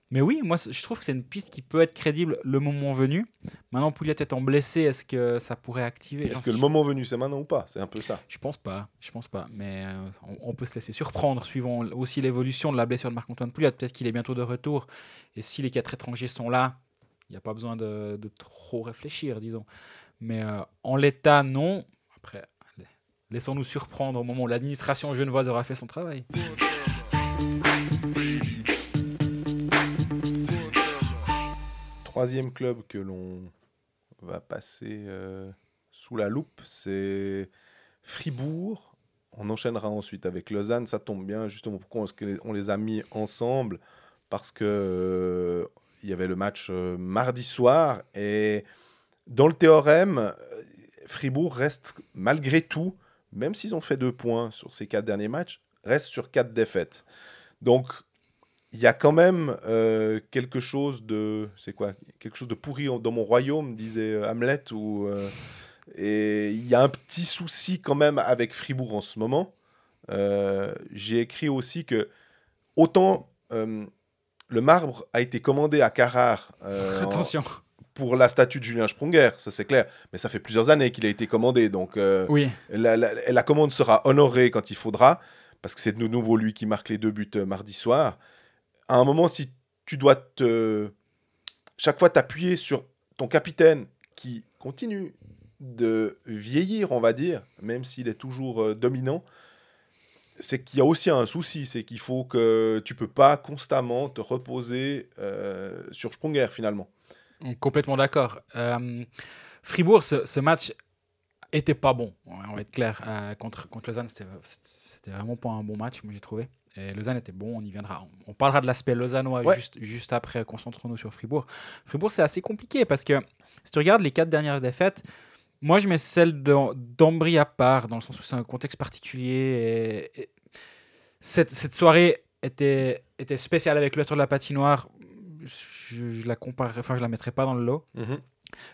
Mais oui, moi, je trouve que c'est une piste qui peut être crédible le moment venu. Maintenant, Pouliot étant blessé, est-ce que ça pourrait activer? Est-ce que le moment venu, c'est maintenant ou pas? C'est un peu ça. je pense pas, je pense pas, mais euh, on, on peut se laisser surprendre suivant aussi l'évolution de la blessure de Marc-Antoine Pouliot. Peut-être qu'il est bientôt de retour, et si les quatre étrangers sont là, il n'y a pas besoin de, de trop réfléchir, disons. Mais euh, en l'état, non. Après, laissons-nous surprendre au moment où l'administration genevoise aura fait son travail. Troisième club que l'on va passer euh, sous la loupe, c'est Fribourg. On enchaînera ensuite avec Lausanne. Ça tombe bien, justement. Pourquoi qu'on les a mis ensemble? Parce que euh, il y avait le match mardi soir et dans le théorème, euh, Fribourg reste malgré tout, même s'ils ont fait deux points sur ces quatre derniers matchs, reste sur quatre défaites. Donc il y a quand même euh, quelque chose de c'est quoi quelque chose de pourri dans mon royaume disait euh, Hamlet et il y a un petit souci quand même avec Fribourg en ce moment j'ai écrit aussi que autant le marbre a été commandé à Carrare en- Attention. Pour la statue de Julien Sprunger, ça c'est clair, mais ça fait plusieurs années qu'il a été commandé, donc euh, Oui, la, la- la commande sera honorée quand il faudra, parce que c'est de nouveau lui qui marque les deux buts euh, mardi soir. À un moment, si tu dois te... chaque fois t'appuyer sur ton capitaine qui continue de vieillir, on va dire, même s'il est toujours euh, dominant, c'est qu'il y a aussi un souci, c'est qu'il faut que tu peux pas constamment te reposer euh, sur Sprunger finalement. Complètement d'accord. Euh, Fribourg, ce, ce match était pas bon. On va être clair. Euh, contre, contre Lausanne, c'était vraiment pas un bon match, moi j'ai trouvé. Et Lausanne était bon, on y viendra. On, on parlera de l'aspect lausannois Ouais. juste, juste après. Concentrons-nous sur Fribourg. Fribourg, c'est assez compliqué parce que si tu regardes les quatre dernières défaites, moi je mets celle d'Ambry à part, dans le sens où c'est un contexte particulier. Et, et cette, cette soirée était, était spéciale avec l'autre de la patinoire. Je, je la compare, enfin je la mettrai pas dans le lot. Mhm.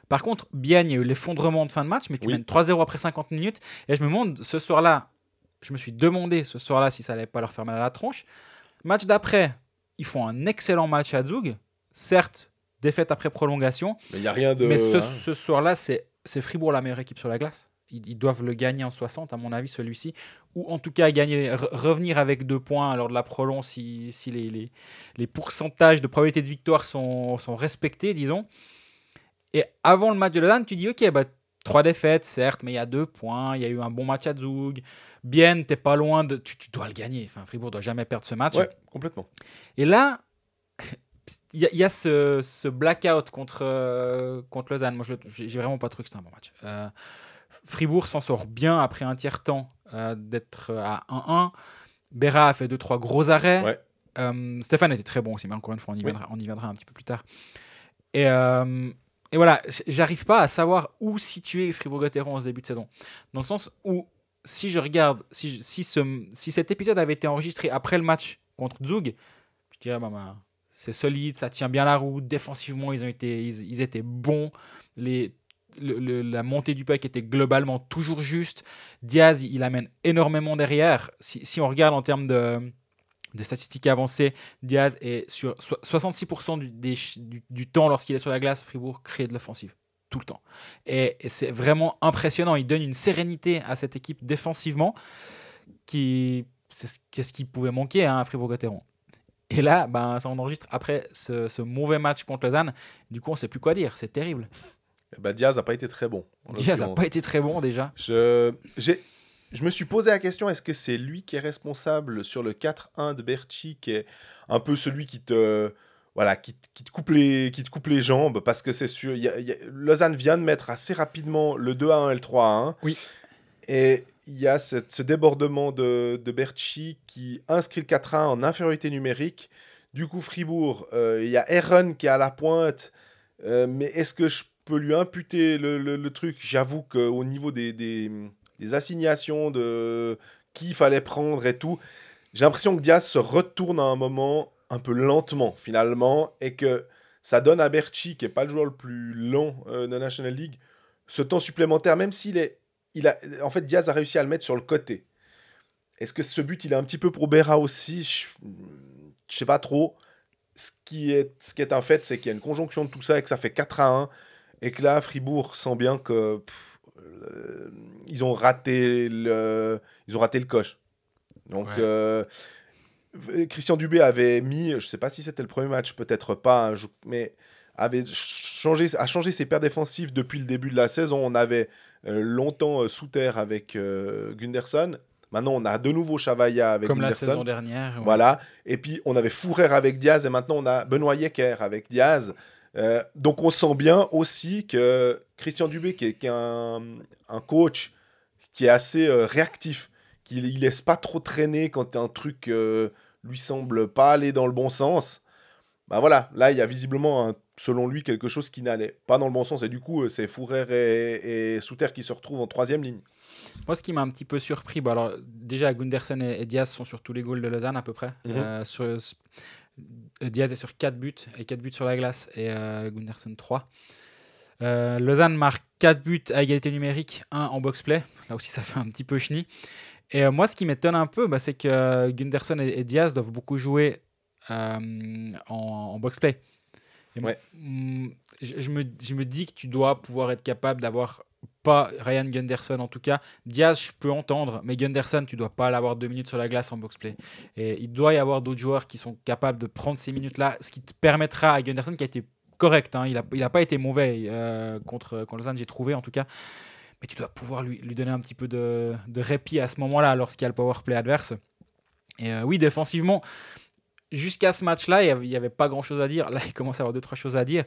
Par contre, bien, il y a eu l'effondrement de fin de match, mais tu Oui. mènes 3-0 après 50 minutes. Et je me demande, ce soir-là, je me suis demandé ce soir-là si ça allait pas leur faire mal à la tronche. Match d'après, ils font un excellent match à Zug. Certes, défaite après prolongation. Mais il n'y a rien de. mais ce, hein. ce soir-là, c'est c'est Fribourg la meilleure équipe sur la glace. Ils, doivent le gagner en 60, à mon avis, celui-ci. Ou en tout cas, gagner, re- revenir avec deux points lors de la prolonge si, si les, les, les pourcentages de probabilité de victoire sont, sont respectés, disons. Et avant le match de Lausanne, tu dis, ok, bah, trois défaites, certes, mais il y a deux points. Il y a eu un bon match à Zug. Bien, t'es pas loin de. Tu, tu dois le gagner. Enfin, Fribourg doit jamais perdre ce match. Ouais, complètement. Et là, il y, a- il y a ce, ce blackout contre, euh, contre Lausanne. Moi, j'ai vraiment pas trouvé que c'était un bon match. Euh, Fribourg s'en sort bien après un tiers-temps euh, d'être à 1-1. Berra a fait 2-3 gros arrêts. Ouais. Euh, Stéphane était très bon aussi, mais encore une fois, on y, Oui. viendra, on y viendra un petit peu plus tard. Et, euh, et voilà, j'arrive pas à savoir où situer Fribourg-Gotteron en ce début de saison. Dans le sens où, si je regarde, si, je- si, ce, si cet épisode avait été enregistré après le match contre Zug, je dirais, bah, bah, c'est solide, ça tient bien la route. Défensivement, ils, ont été, ils, ils étaient bons. Les, la montée du puck était globalement toujours juste. Diaz, il, amène énormément derrière. Si, on regarde en termes de, statistiques avancées, Diaz est sur so- 66% du, temps lorsqu'il est sur la glace, Fribourg crée de l'offensive. Tout le temps. Et, c'est vraiment impressionnant. Il donne une sérénité à cette équipe défensivement qui c'est ce, qui pouvait manquer hein, à Fribourg-Gotteron. Et là, ben, ça enregistre après ce, ce mauvais match contre Lausanne. Du coup, on sait plus quoi dire. C'est terrible. Ben, Diaz n'a pas été très bon. Diaz n'a pas été très bon déjà. Je, je me suis posé la question est-ce que c'est lui qui est responsable sur le 4-1 de Berchi, qui est un peu celui qui te. Voilà, qui, qui te coupe les, qui te coupe les jambes? Parce que c'est sûr. y a- y a- Lausanne vient de mettre assez rapidement le 2 à 1 et le 3 à 1. Oui. Et il y a cette- ce débordement de, de Berchi qui inscrit le 4 à 1 en infériorité numérique. Du coup, Fribourg, euh, il y a Aaron qui est à la pointe. Euh, mais est-ce que je peux lui imputer le, truc J'avoue qu'au niveau des, des, assignations de qui il fallait prendre et tout, j'ai l'impression que Diaz se retourne à un moment un peu lentement finalement et que ça donne à Berchi, qui est pas le joueur le plus lent euh, de la National League, ce temps supplémentaire, même s'il est... Il a, en fait, Diaz a réussi à le mettre sur le côté. Est-ce que ce but, il est un petit peu pour Berra aussi? Je je sais pas trop. Ce qui est, ce qui est un fait, c'est qu'il y a une conjonction de tout ça et que ça fait 4 à 1. Et que là, Fribourg sent bien que pff, euh, ils ont raté le, ils ont raté le coche. Donc, Ouais. euh, Christian Dubé avait mis, je sais pas si c'était le premier match, peut-être pas, hein, mais avait changé, a changé ses paires défensives depuis le début de la saison. On avait euh, longtemps euh, sous terre avec Gunderson. Maintenant, on a de nouveau Chavaya avec Comme la saison dernière. ouais. Voilà. Et puis, on avait Fourer avec Diaz et maintenant, on a Benoît Yecker avec Diaz. Euh, donc, on sent bien aussi que Christian Dubé, qui est, qui est un, un coach qui est assez euh, réactif, qui il laisse pas trop traîner quand un truc euh, lui semble pas aller dans le bon sens. Bah voilà, là, il y a visiblement, un- selon lui, quelque chose qui n'allait pas dans le bon sens. Et du coup, c'est Fourer et, et Souter qui se retrouvent en troisième ligne. Moi, ce qui m'a un petit peu surpris, bah alors, déjà, Gunderson et, et Diaz sont sur tous les goals de Lausanne à peu près. Mhm. Euh, sur, Diaz est sur 4 buts et 4 buts sur la glace et euh, Gunderson 3. Euh, Lausanne marque 4 buts à égalité numérique, 1 en box-play. Là aussi, ça fait un petit peu chenille. Et euh, moi, ce qui m'étonne un peu, bah, c'est que Gunderson et, et Diaz doivent beaucoup jouer euh, en, en box-play. Ouais. je, je me, je me dis que tu dois pouvoir être capable d'avoir Ryan Gunderson en tout cas. Diaz, je peux entendre, mais Gunderson, tu dois pas l'avoir deux minutes sur la glace en box-play. Et il doit y avoir d'autres joueurs qui sont capables de prendre ces minutes-là, ce qui te permettra à Gunderson qui a été correct, hein, il n'a il a pas été mauvais euh, contre, contre Lausanne, j'ai trouvé en tout cas. Mais tu dois pouvoir lui, lui donner un petit peu de, de répit à ce moment-là lorsqu'il y a le power play adverse. Et euh, oui, défensivement, jusqu'à ce match-là, il n'y avait, pas grand-chose à dire. Là, il commence à avoir deux, trois choses à dire.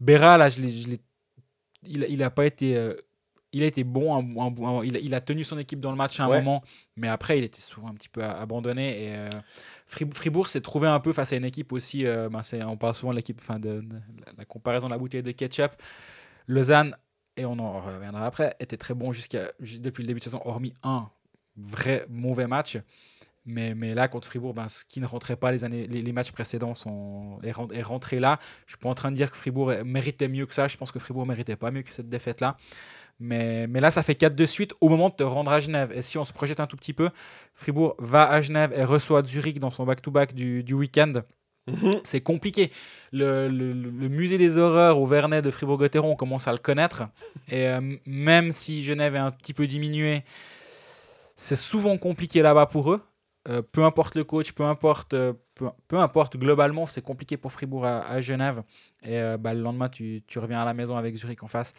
Berra, là, je l'ai- il n'a pas été euh, il a été bon, un- un- un- il, a- il a tenu son équipe dans le match à un Ouais. moment, mais après il était souvent un petit peu abandonné. Et euh, Frib- Fribourg s'est trouvé un peu face à une équipe aussi. euh, ben, on parle souvent de l'équipe, enfin de, de- la, la comparaison de la bouteille de ketchup. Lausanne et on en reviendra après était très bon jusqu'à ju- depuis le début de saison, hormis un vrai mauvais match. Mais, mais là, contre Fribourg, ben, ce qui ne rentrait pas les, années, les, les matchs précédents sont, est, ren- est rentré là. Je suis pas en train de dire que Fribourg méritait mieux que ça. Je pense que Fribourg méritait pas mieux que cette défaite-là. Mais, mais là, ça fait 4 de suite au moment de te rendre à Genève. Et si on se projette un tout petit peu, Fribourg va à Genève et reçoit Zurich dans son back-to-back du, du week-end. Mhm. C'est compliqué. Le, le- le musée des horreurs au Vernet de Fribourg-Gotteron, on commence à le connaître. Et euh, même si Genève est un petit peu diminué, c'est souvent compliqué là-bas pour eux. Euh, peu importe le coach, peu importe, euh, peu, peu importe globalement, c'est compliqué pour Fribourg à, à Genève. Et bah, le lendemain, tu, tu reviens à la maison avec Zurich en face.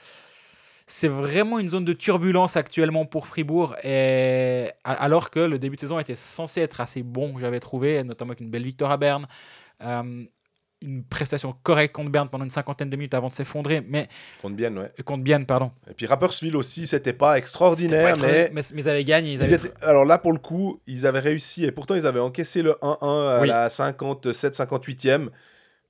C'est vraiment une zone de turbulence actuellement pour Fribourg, et, alors que le début de saison était censé être assez bon, j'avais trouvé, notamment avec une belle victoire à Berne, euh, une prestation correcte contre Berne pendant une cinquantaine de minutes avant de s'effondrer, mais Contre bien, ouais. contre Bienne, pardon. Et puis Rapperswil aussi, c'était pas extraordinaire, pas mais mais, mais ils avaient gagné. Ils Ils avaient étaient- Alors là, pour le coup, ils avaient réussi et pourtant ils avaient encaissé le 1-1 à Oui. la 57-58e.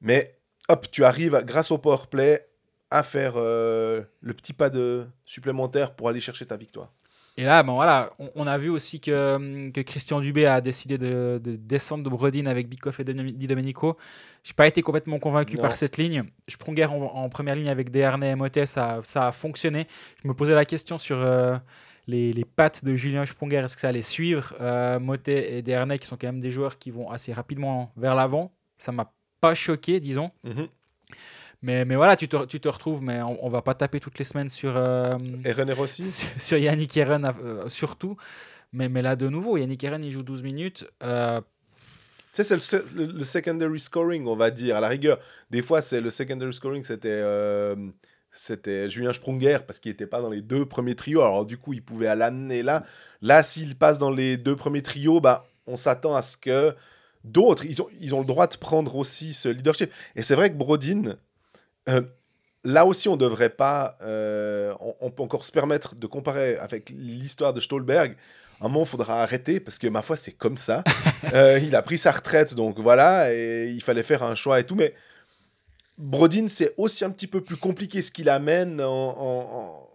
Mais hop, tu arrives grâce au power play à faire euh, le petit pas de supplémentaire pour aller chercher ta victoire. Et là, bon, voilà, on, on a vu aussi que, hum, que Christian Dubé a décidé de, de descendre de Brodin avec Bikoff et Di Domenico. Je n'ai pas été complètement convaincu Non. par cette ligne. Spronger en, en première ligne avec Desharnais et Motet, ça, ça a fonctionné. Je me posais la question sur euh, les, les pattes de Julien Spronger, est-ce que ça allait suivre euh, Motet et Desharnais, qui sont quand même des joueurs qui vont assez rapidement vers l'avant? Ça m'a pas choqué, disons. Mhm. Mais, mais voilà, tu te, tu te retrouves, mais on, on va pas taper toutes les semaines sur... euh, Et René Rossi sur, sur Yannick Eren euh, surtout. Mais, mais là, de nouveau, Yannick Eren, il joue 12 minutes. Euh, Tu sais, c'est le, se- le- le secondary scoring, on va dire, à la rigueur. Des fois, c'est le secondary scoring, c'était c'était Julien Sprunger, parce qu'il n'était pas dans les deux premiers trios. Alors, du coup, il pouvait l'amener là. Là, s'il passe dans les deux premiers trios, bah, on s'attend à ce que d'autres, ils ont, ils ont le droit de prendre aussi ce leadership. Et c'est vrai que Brodin, euh, là aussi, on ne devrait pas, euh, on, on peut encore se permettre de comparer avec l'histoire de Stolberg. Un moment, il faudra arrêter parce que ma foi, c'est comme ça. Euh, il a pris sa retraite, donc voilà, et il fallait faire un choix et tout. Mais Brodin, c'est aussi un petit peu plus compliqué ce qu'il amène en, en- en-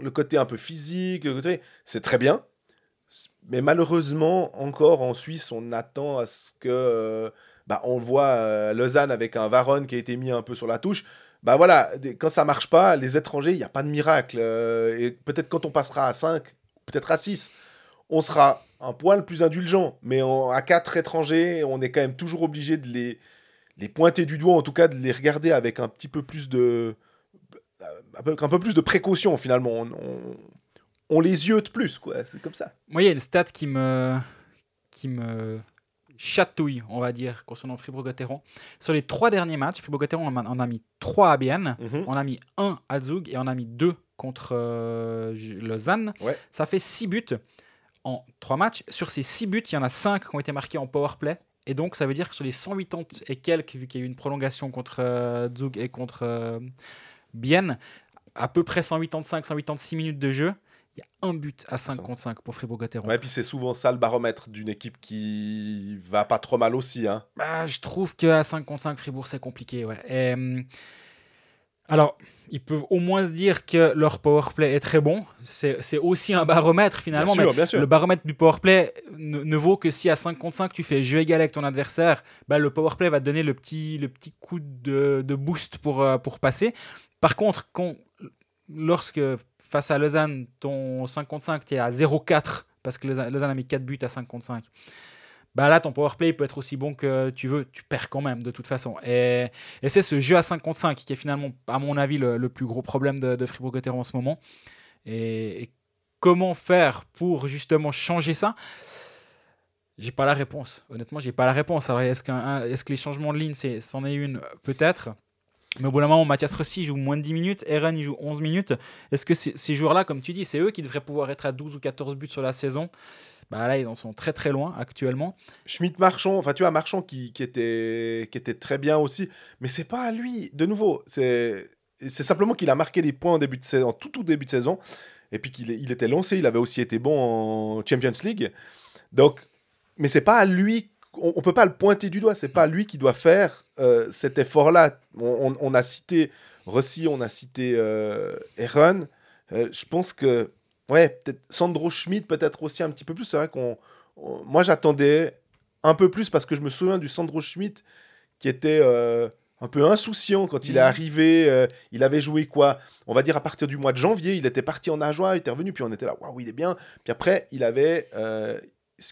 le côté un peu physique, le côté, c'est très bien. Mais malheureusement, encore en Suisse, on attend à ce que, euh, bah, on le voit à Lausanne avec un Varon qui a été mis un peu sur la touche. Bah voilà, quand ça marche pas, les étrangers, il n'y a pas de miracle. euh, et peut-être quand on passera à 5, peut-être à 6, on sera un poil plus indulgent. Mais à 4 étrangers, on est quand même toujours obligé de les, les pointer du doigt, en tout cas de les regarder avec un petit peu plus de, de précaution finalement. On, on, les yeux de plus, quoi. C'est comme ça. moi, il y a une stat qui me chatouille, on va dire, concernant Fribourg-Gotteron. Sur les trois derniers matchs, Fribourg-Gotteron on, a- mis 3 à Bienne, Mhm. on a mis 1 à Zug et on a mis 2 contre euh, Lausanne. Ouais. Ça fait 6 buts en 3 matchs. Sur ces 6 buts, il y en a 5 qui ont été marqués en power play. Et donc, ça veut dire que sur les 180 et quelques, vu qu'il y a eu une prolongation contre euh, Zug et contre euh, Bienne, à peu près 185, 186 minutes de jeu, il y a un but à 5 contre 5 pour Fribourg-Gotteron. Ouais, puis c'est souvent ça le baromètre d'une équipe qui va pas trop mal aussi. Hein. Bah, je trouve qu'à 5 contre 5, Fribourg, c'est compliqué. Ouais. Et, hum, alors, ils peuvent au moins se dire que leur powerplay est très bon. C'est c'est aussi un baromètre finalement. bien sûr, mais bien sûr. Le baromètre du powerplay ne, ne vaut que si à 5 contre 5, tu fais jeu égal avec ton adversaire. Bah, le powerplay va te donner le petit, le petit coup de, de boost pour, euh, pour passer. Par contre, quand, lorsque face à Lausanne, ton 5 contre 5, tu es à 0-4 parce que Lausanne a mis 4 buts à 5 contre 5 bah là, ton powerplay peut être aussi bon que tu veux, tu perds quand même de toute façon. Et, c'est ce jeu à 5 contre 5 qui est finalement, à mon avis, le, plus gros problème de, de Fribourg-Gotteron en ce moment. Et, comment faire pour justement changer ça? J'ai pas la réponse. Honnêtement, j'ai pas la réponse. Alors, est-ce, est-ce que les changements de ligne, c'en est une? Peut-être. Mais au bout d'un moment, Mathias Rossi joue moins de 10 minutes, Eren il joue 11 minutes. Est-ce que ces, joueurs-là, comme tu dis, c'est eux qui devraient pouvoir être à 12 ou 14 buts sur la saison? Bah là, ils en sont très très loin actuellement. Schmidt Marchand, enfin tu vois Marchand qui, qui était, qui était très bien aussi, mais c'est pas à lui. De nouveau, c'est simplement qu'il a marqué des points en début de saison, tout tout début de saison, et puis qu'il il était lancé, il avait aussi été bon en Champions League. Donc, mais c'est pas à lui, on, on peut pas le pointer du doigt, c'est pas lui qui doit faire euh, cet effort-là. On, on- on a cité Rossi, on a cité euh, Aaron. Euh, je pense que, ouais, peut-être Sandro Schmidt, peut-être aussi un petit peu plus. C'est vrai qu'on, on- moi j'attendais un peu plus parce que je me souviens du Sandro Schmidt qui était euh, un peu insouciant quand il est Mhm. arrivé. euh, il avait joué quoi? On va dire à partir du mois de janvier, il était parti en Ajoie, il était revenu, puis on était là, waouh, il est bien. Puis après, il avait euh,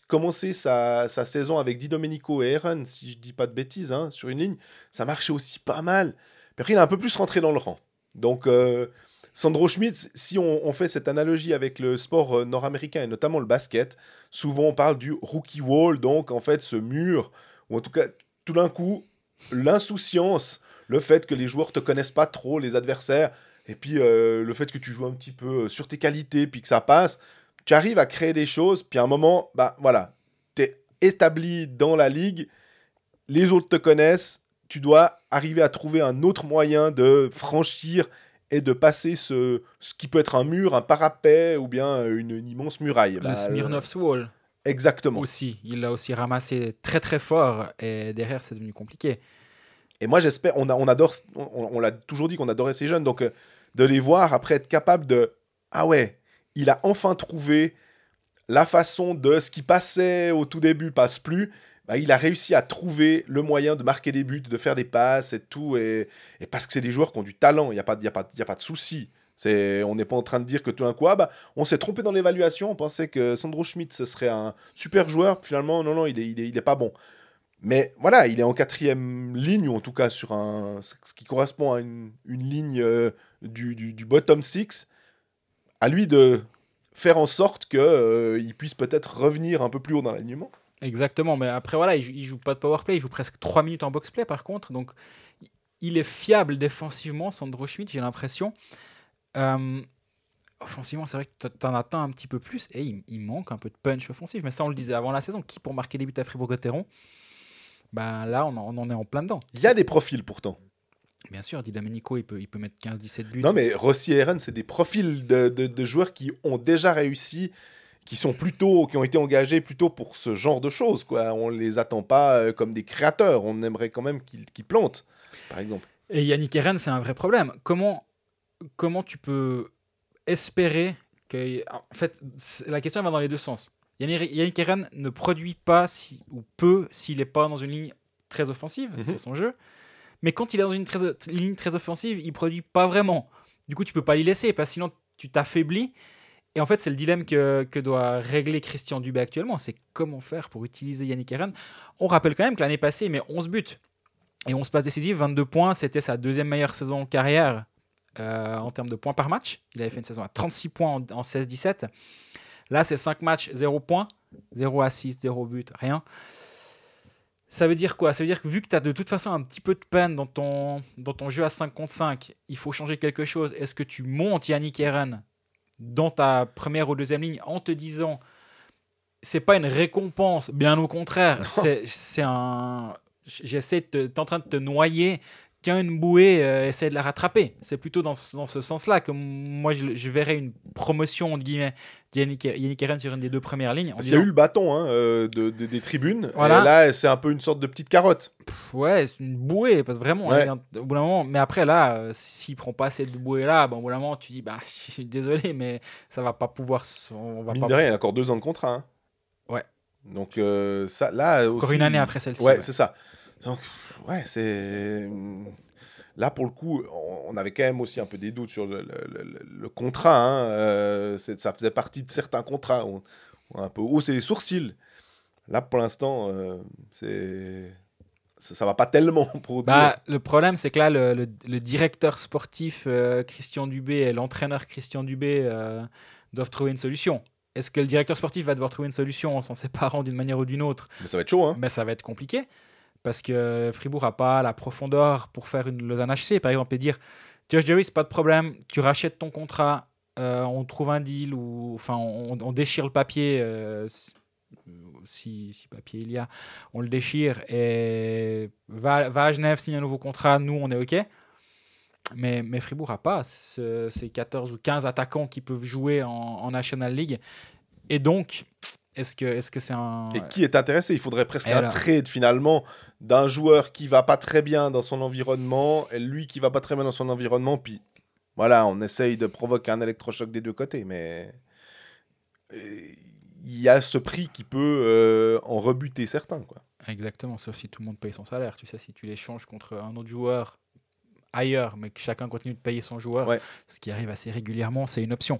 commencé sa, sa saison avec Di Domenico et Aaron, si je dis pas de bêtises, hein, sur une ligne. Ça marchait aussi pas mal. Puis après, il est un peu plus rentré dans le rang. Donc, euh, Sandro Schmidt, si on, fait cette analogie avec le sport euh, nord-américain et notamment le basket, souvent on parle du rookie wall, donc en fait ce mur, ou en tout cas tout d'un coup, l'insouciance, le fait que les joueurs te connaissent pas trop, les adversaires, et puis euh, le fait que tu joues un petit peu sur tes qualités, puis que ça passe, tu arrives à créer des choses, puis à un moment, bah voilà, tu es établi dans la ligue, les autres te connaissent, tu dois arriver à trouver un autre moyen de franchir et de passer ce, ce qui peut être un mur, un parapet ou bien une, une immense muraille. Le Bah, Smirnov's Wall Exactement. aussi. Il l'a aussi ramassé très très fort et derrière c'est devenu compliqué. Et moi, j'espère, on, a, on adore, on, on l'a toujours dit qu'on adorait ces jeunes, donc euh, de les voir après être capable de, ah ouais, il a enfin trouvé la façon de ce qui passait au tout début passe plus. Bah, il a réussi à trouver le moyen de marquer des buts, de faire des passes et tout, et, parce que c'est des joueurs qui ont du talent, il n'y a, pas y a, pas, a pas de souci. On n'est pas en train de dire que tout d'un coup, ah bah, on s'est trompé dans l'évaluation, on pensait que Sandro Schmidt ce serait un super joueur, finalement, non, non, il est, il est, il est pas bon. Mais voilà, il est en quatrième ligne, ou en tout cas sur un, ce qui correspond à une, ligne euh, du, du bottom six. À lui de faire en sorte qu'il puisse peut-être revenir un peu plus haut dans l'alignement. Exactement, mais après voilà, il joue, il joue pas de power play, il joue presque 3 minutes en box play par contre, donc il est fiable défensivement, Sandro Schmidt, j'ai l'impression. Euh, offensivement, c'est vrai que tu en attends un petit peu plus et il, il manque un peu de punch offensif, mais ça on le disait avant la saison, qui pour marquer des buts à Fribourg-Gotteron? Ben là, on en, on en est en plein dedans. Il y a des profils pourtant. Bien sûr, Di Domenico, il peut, il peut mettre 15-17 buts. Non, mais Rossi et Eren, c'est des profils de, de- de joueurs qui ont déjà réussi, qui sont plutôt, qui ont été engagés plutôt pour ce genre de choses. Quoi. On les attend pas euh, comme des créateurs. On aimerait quand même qu'ils plantent, par exemple. Et Yannick Eren, c'est un vrai problème. Comment, comment tu peux espérer que. En fait, la question va dans les deux sens. Yannick, Eren ne produit pas si, ou peu s'il n'est pas dans une ligne très offensive, Mhm. c'est son jeu. Mais quand il est dans une ligne très offensive, il produit pas vraiment. Du coup, tu peux pas l'y laisser parce que sinon tu t'affaiblis. Et en fait, c'est le dilemme que, que doit régler Christian Dubé actuellement. C'est comment faire pour utiliser Yannick Eren. On rappelle quand même que l'année passée, met 11 buts et 11 passes décisives, 22 points. C'était sa deuxième meilleure saison en carrière euh, en termes de points par match. Il avait fait une saison à 36 points en, en 16-17. Là, c'est 5 matchs, 0 points, 0 assist, 0 but, rien. Ça veut dire quoi? Ça veut dire que vu que tu as de toute façon un petit peu de peine dans ton, dans ton jeu à 5 contre 5, il faut changer quelque chose. Est-ce que tu montes Yannick Eren dans ta première ou deuxième ligne en te disant c'est pas une récompense, bien au contraire, c'est c'est un. J'essaie T'es en train de te noyer, tiens une bouée, euh, essaie de la rattraper. C'est plutôt dans ce, dans ce sens-là que moi je, je verrais une promotion, entre guillemets, Yannick, Yannick Eren sur une des deux premières lignes. qu'il y a eu le bâton hein, euh, de, de- des tribunes. Voilà. Et là, c'est un peu une sorte de petite carotte. Pff, ouais, c'est une bouée, parce que vraiment, Ouais. hein, au bout d'un moment, mais après là, euh, s'il prend pas cette bouée-là, ben, au bout d'un moment, tu dis, bah, je suis désolé, mais ça va pas pouvoir. On va Mine pas de rien, il y a encore deux ans de contrat. hein. Ouais. Donc, euh, ça, là. encore aussi- une année après celle-ci. Ouais, ouais. c'est ça. Donc, ouais, c'est. Là, pour le coup, on avait quand même aussi un peu des doutes sur le, le- le- le contrat. hein. Euh, ça faisait partie de certains contrats. On, on a un peu haussé les sourcils. Là, pour l'instant, euh, c'est. Ça, ça va pas tellement pour Bah, le problème, c'est que là, le, le- le directeur sportif euh, Christian Dubé et l'entraîneur Christian Dubé euh, doivent trouver une solution. Est-ce que le directeur sportif va devoir trouver une solution? En s'en séparant d'une manière ou d'une autre Mais ça va être chaud, hein. ben, Ça va être compliqué parce que Fribourg n'a pas la profondeur pour faire une Lausanne HC, par exemple, et dire Josh Jerry, c'est pas de problème, tu rachètes ton contrat, euh, on trouve un deal, ou enfin, on, déchire le papier. euh, si- si, papier il y a, on le déchire et va, va à Genève, signe un nouveau contrat, nous on est OK. Mais, mais Fribourg n'a pas ce- ces 14 ou 15 attaquants qui peuvent jouer en National League. Et donc, est-ce que c'est un. Et qui est intéressé? Il faudrait presque un trade finalement d'un joueur qui va pas très bien dans son environnement et lui qui va pas très bien dans son environnement. Puis voilà, on essaye de provoquer un électrochoc des deux côtés, mais euh, il y a ce prix qui peut euh, en rebuter certains. Quoi. Exactement, sauf si tout le monde paye son salaire. Tu sais, si tu l'échanges contre un autre joueur ailleurs, mais que chacun continue de payer son joueur, Ouais. ce qui arrive assez régulièrement, c'est une option.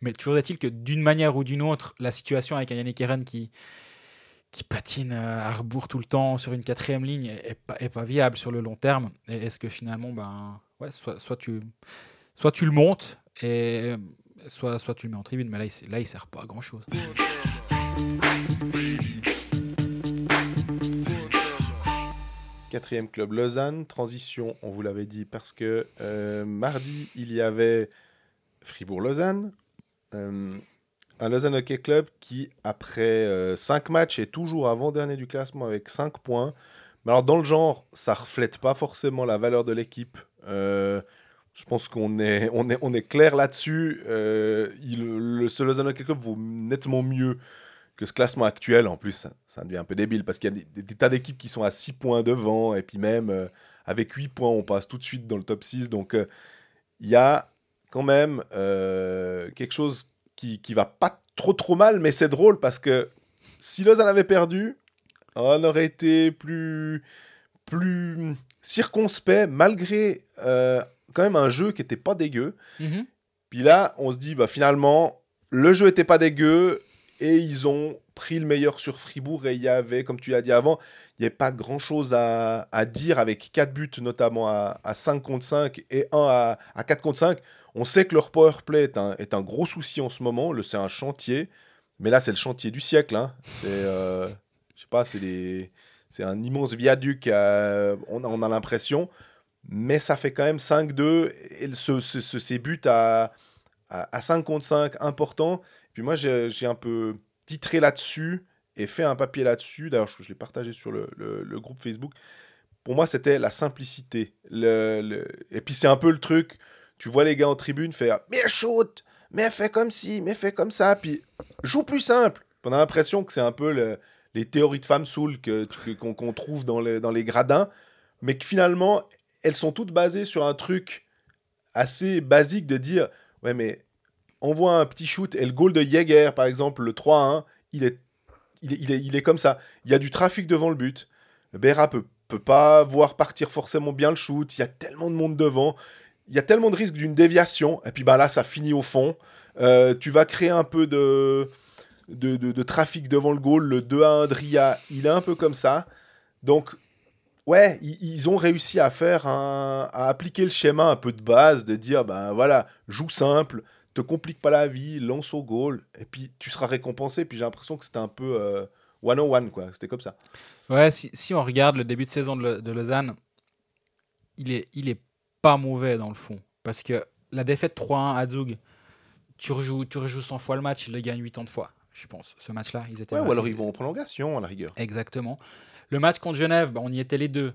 Mais toujours est-il que d'une manière ou d'une autre, la situation avec un Yannick Eren qui, qui patine euh, à rebours tout le temps sur une quatrième ligne est pas, est pas viable sur le long terme. Est-ce que finalement, ben, ouais, soit, soit, tu, soit tu le montes, et soit, soit tu le mets en tribune, mais là, il, là, il sert pas à grand-chose. Quatrième club Lausanne, transition, on vous l'avait dit, parce que euh, mardi, il y avait Fribourg-Lausanne, euh, un Lausanne Hockey Club qui, après 5 matchs, est toujours avant-dernier du classement avec 5 points. Mais alors, dans le genre, ça reflète pas forcément la valeur de l'équipe. Euh, je pense qu'on est, on est, on est clair là-dessus. Euh, le, ce Lausanne Hockey Club vaut nettement mieux que ce classement actuel. En plus, ça, ça devient un peu débile parce qu'il y a des, des tas d'équipes qui sont à 6 points devant. Et puis même, euh, avec 8 points, on passe tout de suite dans le top 6. Donc, euh, il y a quand même euh, quelque chose qui, qui va pas trop trop mal, mais c'est drôle parce que si Lausanne avait perdu, on aurait été plus, plus circonspect malgré quand même un jeu qui était pas dégueu. Mhm. Puis là, on se dit, bah, finalement, le jeu était pas dégueu et ils ont pris le meilleur sur Fribourg. Et il y avait, comme tu l'as dit avant, il n'y avait pas grand chose à, à dire avec 4 buts, notamment à, à 5 contre 5 et 1 à, à 4 contre 5. On sait que leur power play est un, est un gros souci en ce moment. C'est un chantier. Mais là, c'est le chantier du siècle. hein. C'est, euh, je sais pas, c'est c'est un immense viaduc. euh, on a, on a l'impression. Mais ça fait quand même 5-2. Et ce, ce- ce- ces buts à, à, à 5 contre 5, important. Puis moi, j'ai un peu titré là-dessus et fait un papier là-dessus. D'ailleurs, je, l'ai partagé sur le, groupe Facebook. Pour moi, c'était la simplicité. Et puis, c'est un peu le truc. Tu vois les gars en tribune faire Mais shoot Mais fais comme ci, mais fais comme ça. Puis, joue plus simple. On a l'impression que c'est un peu le- les théories de femmes saoules qu'on trouve dans les gradins. Mais que finalement, elles sont toutes basées sur un truc assez basique de dire Ouais, mais envoie un petit shoot et le goal de Jäger, par exemple, le 3-1, il est, il, est, il, est, comme ça. Il y a du trafic devant le but. Berra peut, peut pas voir partir forcément bien le shoot. Il y a tellement de monde devant. Il y a tellement de risques d'une déviation. Et puis bah, là, ça finit au fond. Euh, tu vas créer un peu de, de, de- de trafic devant le goal. Le 2-1 Dria, il est un peu comme ça. Donc, ouais, ils, ont réussi à faire à appliquer le schéma un peu de base, de dire, ben voilà, joue simple, te complique pas la vie, lance au goal, et puis tu seras récompensé. Puis j'ai l'impression que c'était un peu euh, one on one, quoi. C'était comme ça. Ouais, si, si on regarde le début de saison de, Lausanne, il est, il est pas mauvais dans le fond. Parce que la défaite 3-1 à Zug, tu rejoues, tu rejoues 100 fois le match, ils le gagnent 80 fois, je pense. Ce match-là, ils étaient. Ouais, ou alors ils- vont en prolongation, à la rigueur. Exactement. Le match contre Genève, bah, on y était les deux.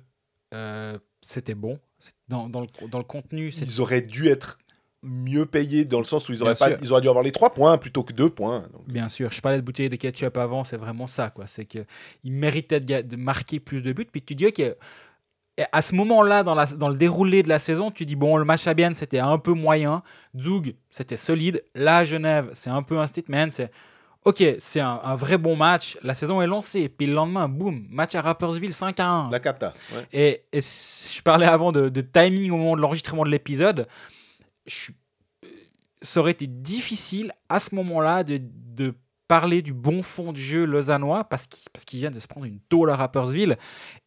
Euh, c'était bon. Dans, dans le, dans le contenu, Ils auraient dû être mieux payés dans le sens où ils auraient, pas, ils auraient dû avoir les 3 points plutôt que 2 points. Donc, Bien sûr, je parlais de bouteille de ketchup avant, c'est vraiment ça. quoi. C'est qu'il méritait de, marquer plus de buts. Puis tu dis que à ce moment-là, dans, dans le déroulé de la saison, tu dis bon, le match à Bienne, c'était un peu moyen. Zug, c'était solide. Là, Genève, c'est un peu un statement. C'est ok, c'est un, un vrai bon match. La saison est lancée. Puis le lendemain, boum, match à Rappersville 5 à 1. la cata. ouais. Et, je parlais avant de, de timing au moment de l'enregistrement de l'épisode. Je suis- Ça aurait été difficile à ce moment-là de, de parler du bon fond de jeu lausannois parce qu'ils parce qu'ils viennent de se prendre une tôle à Rappersville.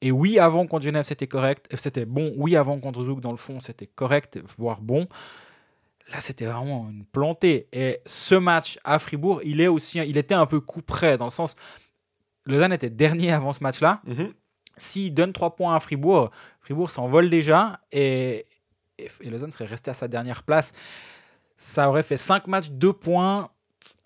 Et oui, avant contre Genève, c'était correct. euh, C'était bon. Oui, avant contre Zouk, dans le fond, c'était correct, voire bon. Là, c'était vraiment une plantée. Et ce match à Fribourg, il, est aussi, il était un peu coup près, dans le sens. Lausanne était dernier avant ce match-là Mhm. s'il donne 3 points à Fribourg, Fribourg s'envole déjà et, et, Lausanne serait resté à sa dernière place. Ça aurait fait 5 matchs, 2 points.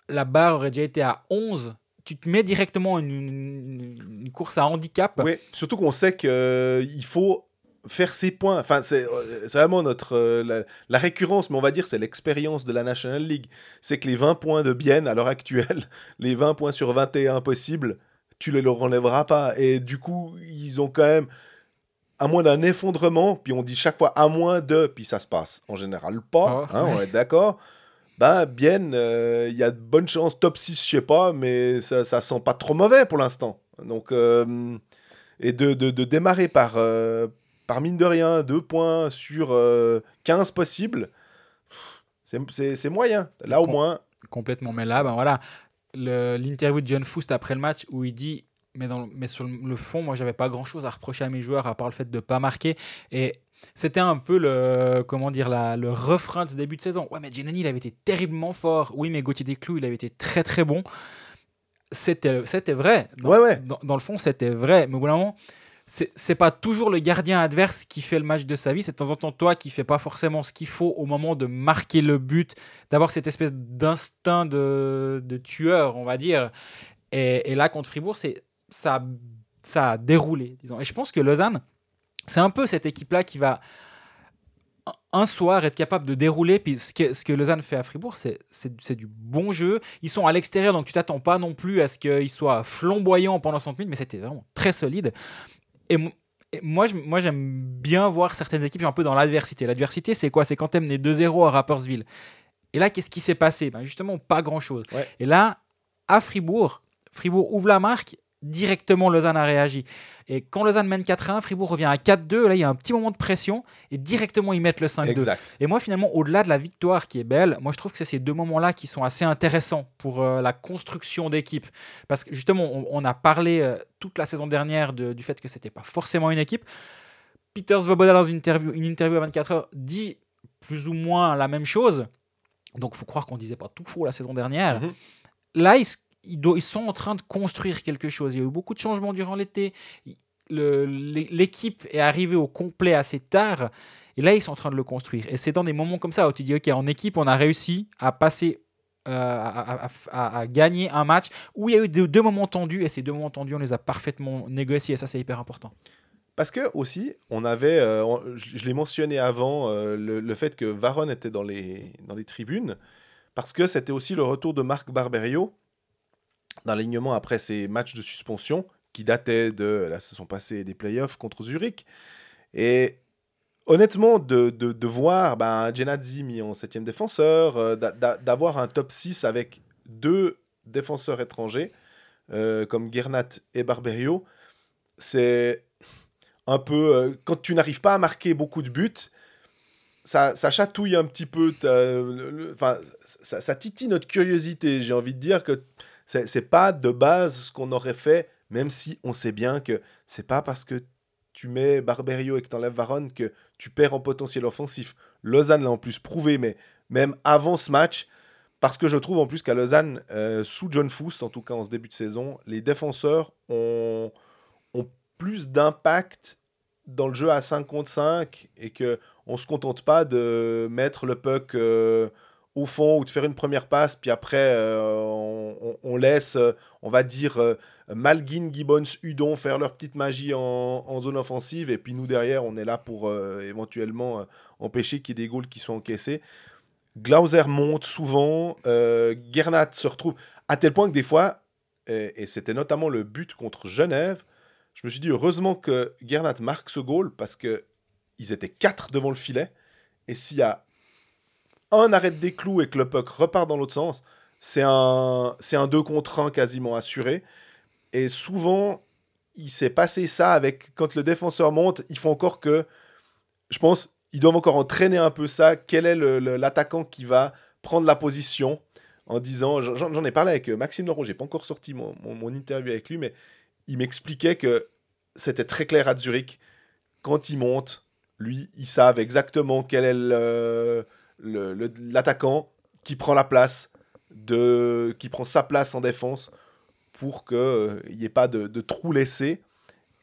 La barre aurait déjà été à 11. Tu te mets directement une, course à handicap. Oui, surtout qu'on sait qu'il faut faire ses points. Enfin, c'est euh, vraiment notre euh, la, récurrence, mais on va dire c'est l'expérience de la National League. C'est que les 20 points de Bienne à l'heure actuelle, les 20 points sur 21 possibles, tu les leur enlèveras pas. Et du coup, ils ont quand même à moins d'un effondrement, puis on dit chaque fois à moins de, puis ça se passe en général pas, Ah, hein, on est d'accord. Ben, Bienne, euh, il y a de bonnes chances, top 6, je sais pas, mais ça, ça sent pas trop mauvais pour l'instant. Donc, euh, et de, de, de démarrer par, euh, par mine de rien, deux points sur euh, 15 possibles, c'est- moyen. Là, au Com- moins, Complètement. Mais là, ben voilà, l'interview de John Foust après le match où il dit mais, dans, mais sur le, fond, moi, j'avais pas grand chose à reprocher à mes joueurs à part le fait de pas marquer. Et c'était un peu le, comment dire, la, le refrain de ce début de saison. Ouais, mais Giannini, il avait été terriblement fort. Oui, mais Gauthier Desclous, il avait été très très bon. C'était c'était vrai. Dans, Ouais, ouais. Dans, dans le fond, c'était vrai. Mais au bout d'un moment, c'est pas toujours le gardien adverse qui fait le match de sa vie. C'est de temps en temps toi qui fais pas forcément ce qu'il faut au moment de marquer le but, d'avoir cette espèce d'instinct de, de tueur, on va dire. Et, et là, contre Fribourg, c'est ça, a- ça a déroulé, disons. Et je pense que Lausanne, c'est un peu cette équipe-là qui va un- soir être capable de dérouler. Puis ce que, ce que Lausanne fait à Fribourg, c'est du bon jeu. Ils sont à l'extérieur, donc tu t'attends pas non plus à ce qu'ils soient flamboyants pendant 60 minutes, mais c'était vraiment très solide. Et, mo- et moi, je- moi, j'aime bien voir certaines équipes un peu dans l'adversité. L'adversité, c'est quoi? C'est quand tu mené 2-0 à Rappersville. Et là, qu'est-ce qui s'est passé? Ben Justement, pas grand-chose. Ouais. Et là, à Fribourg, Fribourg ouvre la marque, directement Lausanne a réagi. Et quand Lausanne mène 4-1, Fribourg revient à 4-2. Là, il y a un petit moment de pression et directement ils mettent le 5-2. exact. Et moi, finalement, au-delà de la victoire qui est belle, moi, je trouve que c'est ces deux moments-là qui sont assez intéressants pour euh, la construction d'équipe. Parce que justement, on, on a parlé euh, toute la saison dernière de- du fait que c'était pas forcément une équipe. Peter Svoboda, dans une interview, une interview à 24 heures, dit plus ou moins la même chose. Donc, il faut croire qu'on disait pas tout faux la saison dernière. Mhm. Là, ils, ils sont en train de construire quelque chose. Il y a eu beaucoup de changements durant l'été. L'équipe est arrivée au complet assez tard. Et là, ils sont en train de le construire. Et c'est dans des moments comme ça où tu dis, OK, en équipe, on a réussi à passer, euh, à, gagner un match où il y a eu deux, moments tendus. Et ces deux moments tendus, on les a parfaitement négociés. Et ça, c'est hyper important. Parce que aussi, on avait, euh, je, l'ai mentionné avant, euh, le, le fait que Varon était dans les, dans les tribunes, parce que c'était aussi le retour de Marc Barberio dans l'alignement après ses matchs de suspension qui dataient de la saison passée des playoffs contre Zurich. Et honnêtement, de, de, voir ben, Genadzi mis en septième défenseur, euh, d'a- d'a- d'avoir un top 6 avec deux défenseurs étrangers, euh, comme Gernat et Barberio, c'est un peu... euh, quand tu n'arrives pas à marquer beaucoup de buts, ça, ça chatouille un petit peu, enfin, ça, ça titille notre curiosité. J'ai envie de dire que c'est pas de base ce qu'on aurait fait, même si on sait bien que c'est pas parce que tu mets Barberio et que tu enlèves Varone que tu perds en potentiel offensif. Lausanne l'a en plus prouvé, mais même avant ce match, parce que je trouve en plus qu'à Lausanne, euh, sous John Foust, en tout cas en ce début de saison, les défenseurs ont, ont plus d'impact dans le jeu à 5 contre 5 et que on se contente pas de mettre le puck euh, au fond ou de faire une première passe, puis après euh, on, laisse, euh, on va dire, euh, Malguin, Gibbons, Udon faire leur petite magie en, en zone offensive, et puis nous derrière, on est là pour euh, éventuellement empêcher qu'il y ait des goals qui soient encaissés. Glauser monte souvent, Gernat se retrouve, à tel point que des fois, et, et c'était notamment le but contre Genève, je me suis dit heureusement que Gernat marque ce goal parce que ils étaient quatre devant le filet. Et s'il y a un arrêt des clous et que le puck repart dans l'autre sens, c'est un, c'est un 2 contre 1 quasiment assuré. Et souvent, il s'est passé ça avec quand le défenseur monte, il faut encore que, je pense, ils doivent encore entraîner un peu ça. Quel est l'attaquant qui va prendre la position en disant, j'en ai parlé avec euh, Maxime Leroux, j'ai pas encore sorti mon, mon- mon interview avec lui, mais il m'expliquait que c'était très clair à Zurich. Quand il monte, lui, ils savent exactement quel est le- l'attaquant qui prend la place, de, qui prend sa place en défense pour qu'il n'y ait pas de, de trou laissé.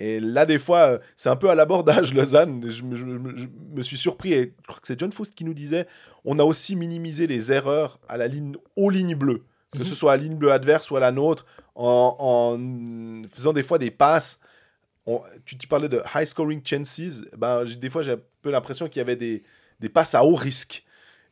Et là, des fois, euh, c'est un peu à l'abordage, Lausanne. Je, me- je me- je me suis surpris, et je crois que c'est John Faust qui nous disait on a aussi minimisé les erreurs à la ligne, aux lignes bleues, que Mhm. ce soit à la ligne bleue adverse ou à la nôtre, en, en faisant des fois des passes on- tu tu parlais de high scoring chances. Ben, des fois, j'ai un peu l'impression qu'il y avait des, des passes à haut risque.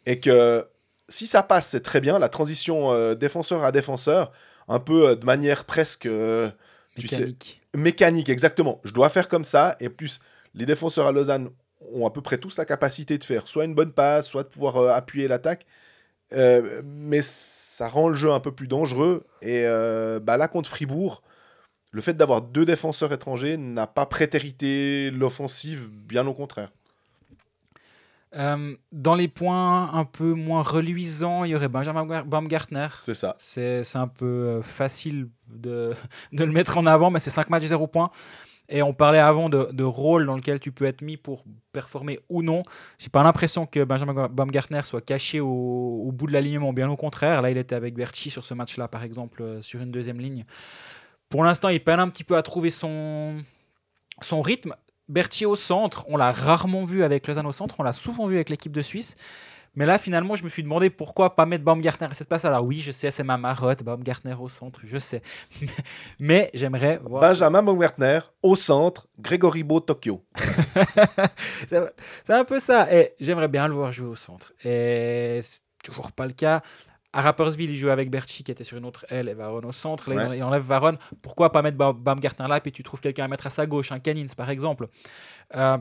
Et que si ça passe, c'est très bien. La transition euh, défenseur à défenseur, un peu euh, de manière presque euh, tu sais, Mécanique. mécanique, exactement. Je dois faire comme ça. Et plus, les défenseurs à Lausanne ont à peu près tous la capacité de faire soit une bonne passe, soit de pouvoir appuyer l'attaque. Mais ça rend le jeu un peu plus dangereux. Et bah là, contre Fribourg, le fait d'avoir deux défenseurs étrangers n'a pas prétérité l'offensive, bien au contraire. Euh, dans les points un peu moins reluisants, il y aurait Benjamin Baum- Baumgartner. C'est ça. C'est c'est un peu euh, facile de, de le mettre en avant, mais c'est 5 matchs 0 points. Et on parlait avant de, de rôle dans lequel tu peux être mis pour performer ou non. J'ai pas l'impression que Benjamin Baumgartner soit caché au, au bout de l'alignement, bien au contraire. Là, il était avec Berchi sur ce match-là, par exemple, euh, sur une deuxième ligne. Pour l'instant, il peine un petit peu à trouver son, son rythme. Berchi au centre, on l'a rarement vu avec Lausanne au centre, on l'a souvent vu avec l'équipe de Suisse. Mais là, finalement, je me suis demandé pourquoi pas mettre Baumgartner à cette place. Alors oui, je sais, c'est ma marotte, Baumgartner au centre, je sais. Mais, j'aimerais voir... Benjamin Baumgartner au centre, Grégory Beau, Tokyo. c'est c'est un peu ça. Et j'aimerais bien le voir jouer au centre. Et c'est toujours pas le cas. À Rapperswil, il joue avec Berchi qui était sur une autre aile et Varon au centre. Là, Ouais. il enlève Varon. Pourquoi pas mettre Baum- Baumgartner là puis tu trouves quelqu'un à mettre à sa gauche, un Canins par exemple. Euh,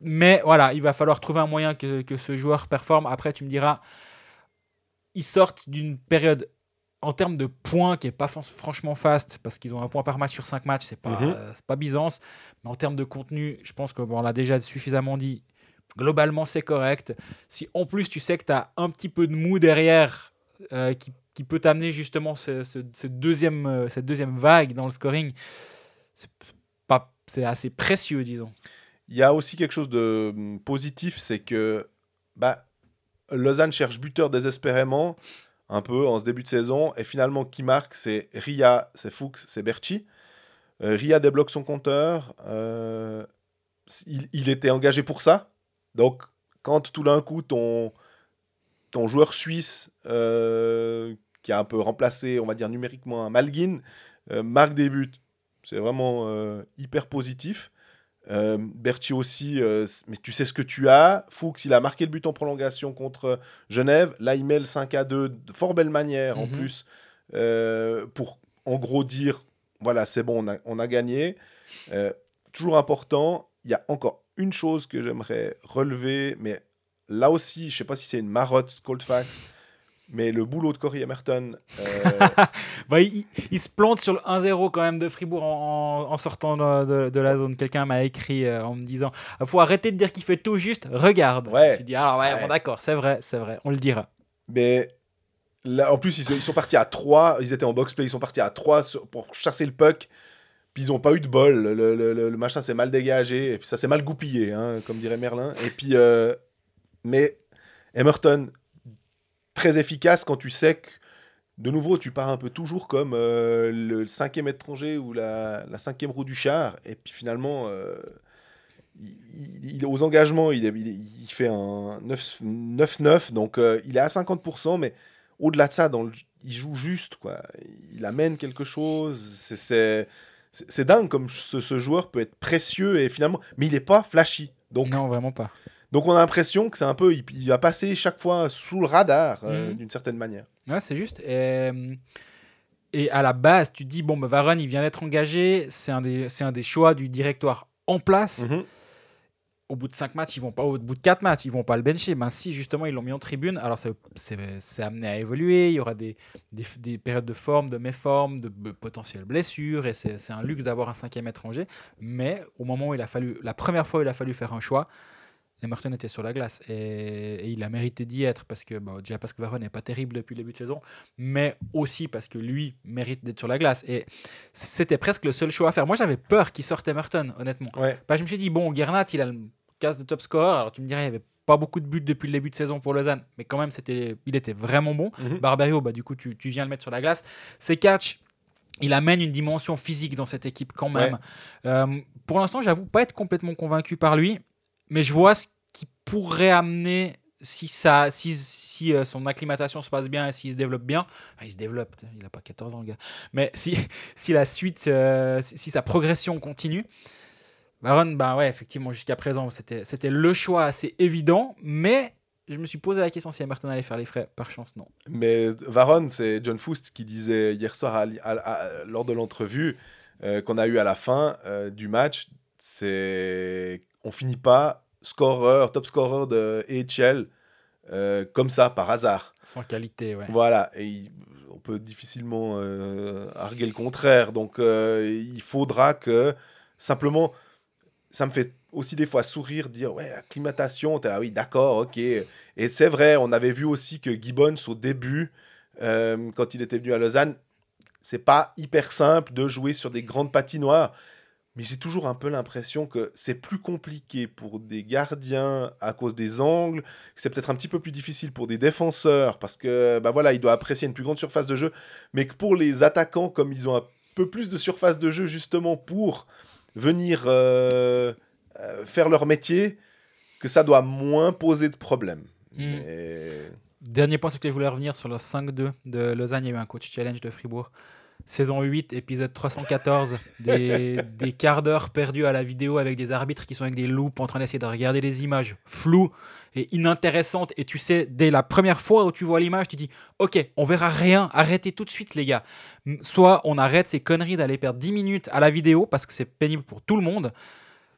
mais voilà, il va falloir trouver un moyen que, que ce joueur performe. Après, tu me diras, ils sortent d'une période en termes de points qui est pas fran- franchement fast parce qu'ils ont un point par match sur 5 matchs, c'est pas, Mhm. euh, pas Byzance. Mais en termes de contenu, je pense qu'on l'a déjà suffisamment dit. Globalement, c'est correct. Si en plus tu sais que tu as un petit peu de mou derrière euh, qui, peut t'amener justement deuxième, euh, cette deuxième vague dans le scoring, c'est assez précieux, disons. Il y a aussi quelque chose de hum, positif, c'est que bah, Lausanne cherche buteur désespérément, un peu en ce début de saison, et finalement qui marque, c'est Ria, c'est Fuchs, c'est Berchi. Euh, Ria débloque son compteur, il, il était engagé pour ça, donc quand tout d'un coup ton, ton joueur suisse, euh, qui a un peu remplacé, on va dire numériquement, un Malguin, euh, marque des buts, c'est vraiment euh, hyper positif. Berti aussi, mais tu sais ce que tu as. Fuchs, il a marqué le but en prolongation contre Genève. Là, il met le 5 à 2 de fort belle manière en Mhm. plus pour en gros dire voilà, c'est bon, on a, on a gagné. Toujours important, il y a encore une chose que j'aimerais relever, mais là aussi, je sais pas si c'est une marotte Colfax, mais le boulot de Corey Emerton. euh, Bah, il, il se plante sur le 1-0 quand même de Fribourg en, sortant de, de- de la zone. Quelqu'un m'a écrit euh, en me disant il faut arrêter de dire qu'il fait tout juste, regarde. Ouais. J'ai dit ah ouais, Ouais. bon, d'accord, c'est vrai, c'est vrai, on le dira. Mais là, en plus, ils, sont- ils sont partis à 3. Ils étaient en box-play. Ils sont partis à 3 pour chasser le puck. Puis ils n'ont pas eu de bol. Le, le- le- le machin s'est mal dégagé. Et puis ça s'est mal goupillé, hein, comme dirait Merlin. Et puis, euh, mais Emerton, très efficace quand tu sais que, de nouveau, tu pars un peu toujours comme euh, le cinquième étranger ou la, la cinquième roue du char. Et puis finalement, euh, aux engagements, il, fait un 9 9-9. Donc euh, il est à 50%. Mais au-delà de ça, il joue juste. Quoi. Il amène quelque chose. C'est- C'est dingue comme ce, ce joueur peut être précieux. et finalement, Mais il n'est pas flashy. Donc non, vraiment pas. Donc on a l'impression que c'est un peu, il, il va passer chaque fois sous le radar euh, Mhm. d'une certaine manière. Ouais, c'est juste. Et, et à la base, tu te dis bon, bah, Varane, il vient d'être engagé, c'est un, des- c'est un des choix du directoire en place. Mhm. Au bout de 5 matchs, ils vont pas, au bout de 4 matchs, ils vont pas le bencher. Ben si, justement, ils l'ont mis en tribune, alors ça- c'est amené à évoluer. Il y aura des, des, des périodes de forme, de méforme, de b- potentielles blessures, et c'est c'est un luxe d'avoir un cinquième étranger. Mais au moment où il a fallu, la première fois où il a fallu faire un choix, Emerton était sur la glace et, et il a mérité d'y être parce que déjà parce que Varane n'est pas terrible depuis le début de saison, mais aussi parce que lui mérite d'être sur la glace. Et c'était presque le seul choix à faire. Moi, j'avais peur qu'il sorte Emerton, honnêtement. Ouais. Bah, je me suis dit, bon, Gernat, il a le casse de top score. Alors, tu me dirais, il n'y avait pas beaucoup de buts depuis le début de saison pour Lausanne, mais quand même, c'était, il était vraiment bon. Mhm. Barberio, bah, du coup, tu, tu viens le mettre sur la glace. C'est catch. Il amène une dimension physique dans cette équipe quand même. Euh, pour l'instant, j'avoue pas être complètement convaincu par lui, mais je vois ce qui pourrait amener si, ça, si, si euh, son acclimatation se passe bien et s'il se développe bien, il se développe, il n'a pas 14 ans le gars, mais si, si la suite, euh, si, sa progression continue, Baron, bah ouais, effectivement, jusqu'à présent, c'était le choix assez évident, mais je me suis posé la question si Emerton allait faire les frais. Par chance, non. Mais Varon, c'est John Foust qui disait hier soir lors de l'entrevue euh, qu'on a eu à la fin du match, c'est on finit pas scoreur, top scorer de AHL euh, comme ça par hasard. Sans qualité, ouais. Voilà, et il- on peut difficilement euh, arguer le contraire. Donc euh, il faudra que simplement, ça me fait aussi des fois sourire, dire ouais, l'acclimatation, t'es là, oui, d'accord, ok. Et c'est vrai, on avait vu aussi que Gibbons au début, euh, quand il était venu à Lausanne, c'est pas hyper simple de jouer sur des grandes patinoires. Mais j'ai toujours un peu l'impression que c'est plus compliqué pour des gardiens à cause des angles, que c'est peut-être un petit peu plus difficile pour des défenseurs parce que bah voilà, il doit apprécier une plus grande surface de jeu, mais que pour les attaquants comme ils ont un peu plus de surface de jeu justement pour venir euh, euh, faire leur métier, que ça doit moins poser de problèmes. Mm. Mais- Dernier point sur lequel je voulais revenir sur le 5-2 de Lausanne, il y a eu un coach challenge de Fribourg. Saison 8, épisode 314, des, des quarts d'heure perdus à la vidéo avec des arbitres qui sont avec des loupes en train d'essayer de regarder des images floues et inintéressantes. Et tu sais, dès la première fois où tu vois l'image, tu dis Ok, on verra rien, arrêtez tout de suite, les gars. Soit on arrête ces conneries d'aller perdre 10 minutes à la vidéo parce que c'est pénible pour tout le monde,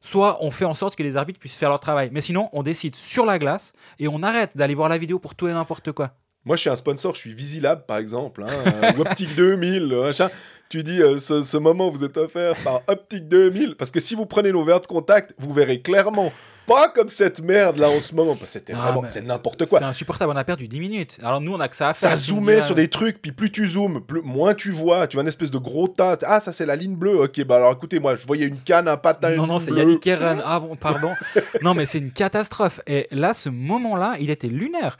soit on fait en sorte que les arbitres puissent faire leur travail. Mais sinon, on décide sur la glace et on arrête d'aller voir la vidéo pour tout et n'importe quoi. Moi, je suis un sponsor, je suis Visilab, par exemple, hein, euh, Optique 2000, machin. Tu dis, euh, ce, ce moment vous est offert par Optique 2000, parce que si vous prenez nos verres de contact, vous verrez clairement, pas comme cette merde là en ce moment, parce que c'était Ah, vraiment, c'est n'importe quoi. C'est insupportable, on a perdu 10 minutes. Alors nous, on a que ça à faire. Ça zoomait sur des trucs, puis plus tu zoomes, plus, moins tu vois. Tu vois une espèce de gros tas. Ah, ça c'est la ligne bleue. Ok, bah alors écoutez, moi je voyais une canne, un patin. Non, une non, c'est. Yannick Eren. Ah bon, pardon. non, mais c'est une catastrophe. Et là, ce moment-là, il était lunaire.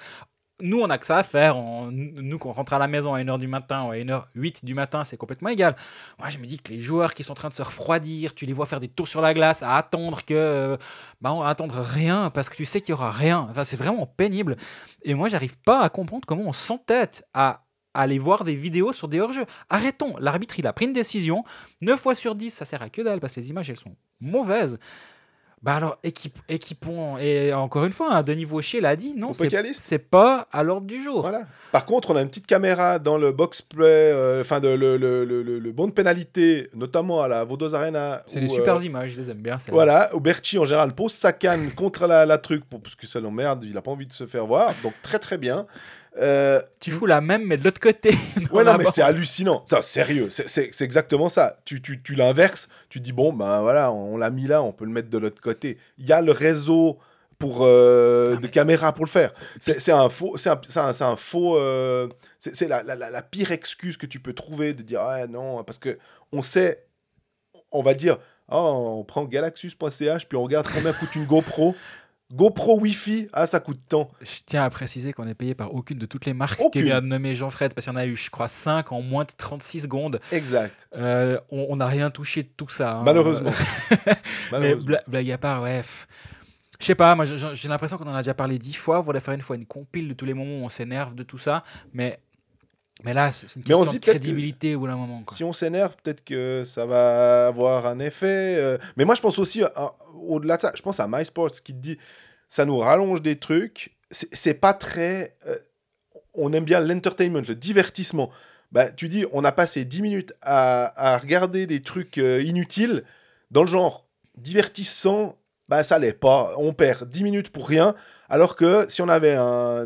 Nous, on a que ça à faire. On- nous, qu'on rentre à la maison à 1h du matin ou à 1h08 du matin, c'est complètement égal. Moi, je me dis que les joueurs qui sont en train de se refroidir, tu les vois faire des tours sur la glace, à attendre que. euh, Bah, on va attendre rien parce que tu sais qu'il y aura rien. Enfin, c'est vraiment pénible. Et moi, j'arrive pas à comprendre comment on s'entête à aller voir des vidéos sur des hors-jeux. Arrêtons. L'arbitre, il a pris une décision. 9 fois sur 10, ça sert à que dalle parce que les images, elles sont mauvaises. Bah alors, équipe, équipons. Et encore une fois, hein, Denis Vauchier l'a dit, non, c'est pas à l'ordre du jour. Voilà. Par contre, on a une petite caméra dans le box play, euh, enfin le, le, le, le- bon de pénalité, notamment à la Vaudoz Arena. C'est des euh, super images, je les aime bien. Voilà, où Berchi en général pose sa canne contre la, la truc pour, parce que ça l'emmerde, il a pas envie de se faire voir, donc très très bien. Euh, Tu fous la même, mais de l'autre côté. ouais, non, mais c'est hallucinant. Ça, sérieux, c'est- c'est c'est exactement ça. Tu, tu, tu l'inverses, tu dis, bon, ben voilà, on l'a mis là, on peut le mettre de l'autre côté. Il y a le réseau pour euh, Ah, de mais- caméras pour le faire. C'est un faux, c'est un, c'est un, faux, euh, c'est c'est la, la, la, la pire excuse que tu peux trouver de dire, ah non, parce que on sait, on va dire, oh, on prend galaxus.ch puis on regarde combien coûte une GoPro. GoPro Wi-Fi, ah ça coûte tant. Je tiens à préciser qu'on est payé par aucune de toutes les marques que vient de nommer Jean-Fred, parce qu'il y en a eu, je crois, 5 en moins de 36 secondes. Exact. Euh, on n'a rien touché de tout ça. hein. Malheureusement. Mais bla- blague à part, ouais. Je sais pas, moi j'ai l'impression qu'on en a déjà parlé dix fois. On voudrait faire une fois une compile de tous les moments où on s'énerve de tout ça. Mais, mais là, c'est une Mais on question se dit de crédibilité au bout d'un moment. quoi. Si on s'énerve, peut-être que ça va avoir un effet. euh, Mais moi, je pense aussi, euh, au-delà de ça, je pense à MySports qui te dit ça nous rallonge des trucs. C'est c'est pas très. euh, on aime bien l'entertainment, le divertissement. Bah, tu dis, on a passé 10 minutes à, à regarder des trucs euh, inutiles dans le genre divertissant. Bah, ça l'est pas. On perd 10 minutes pour rien. Alors que si on avait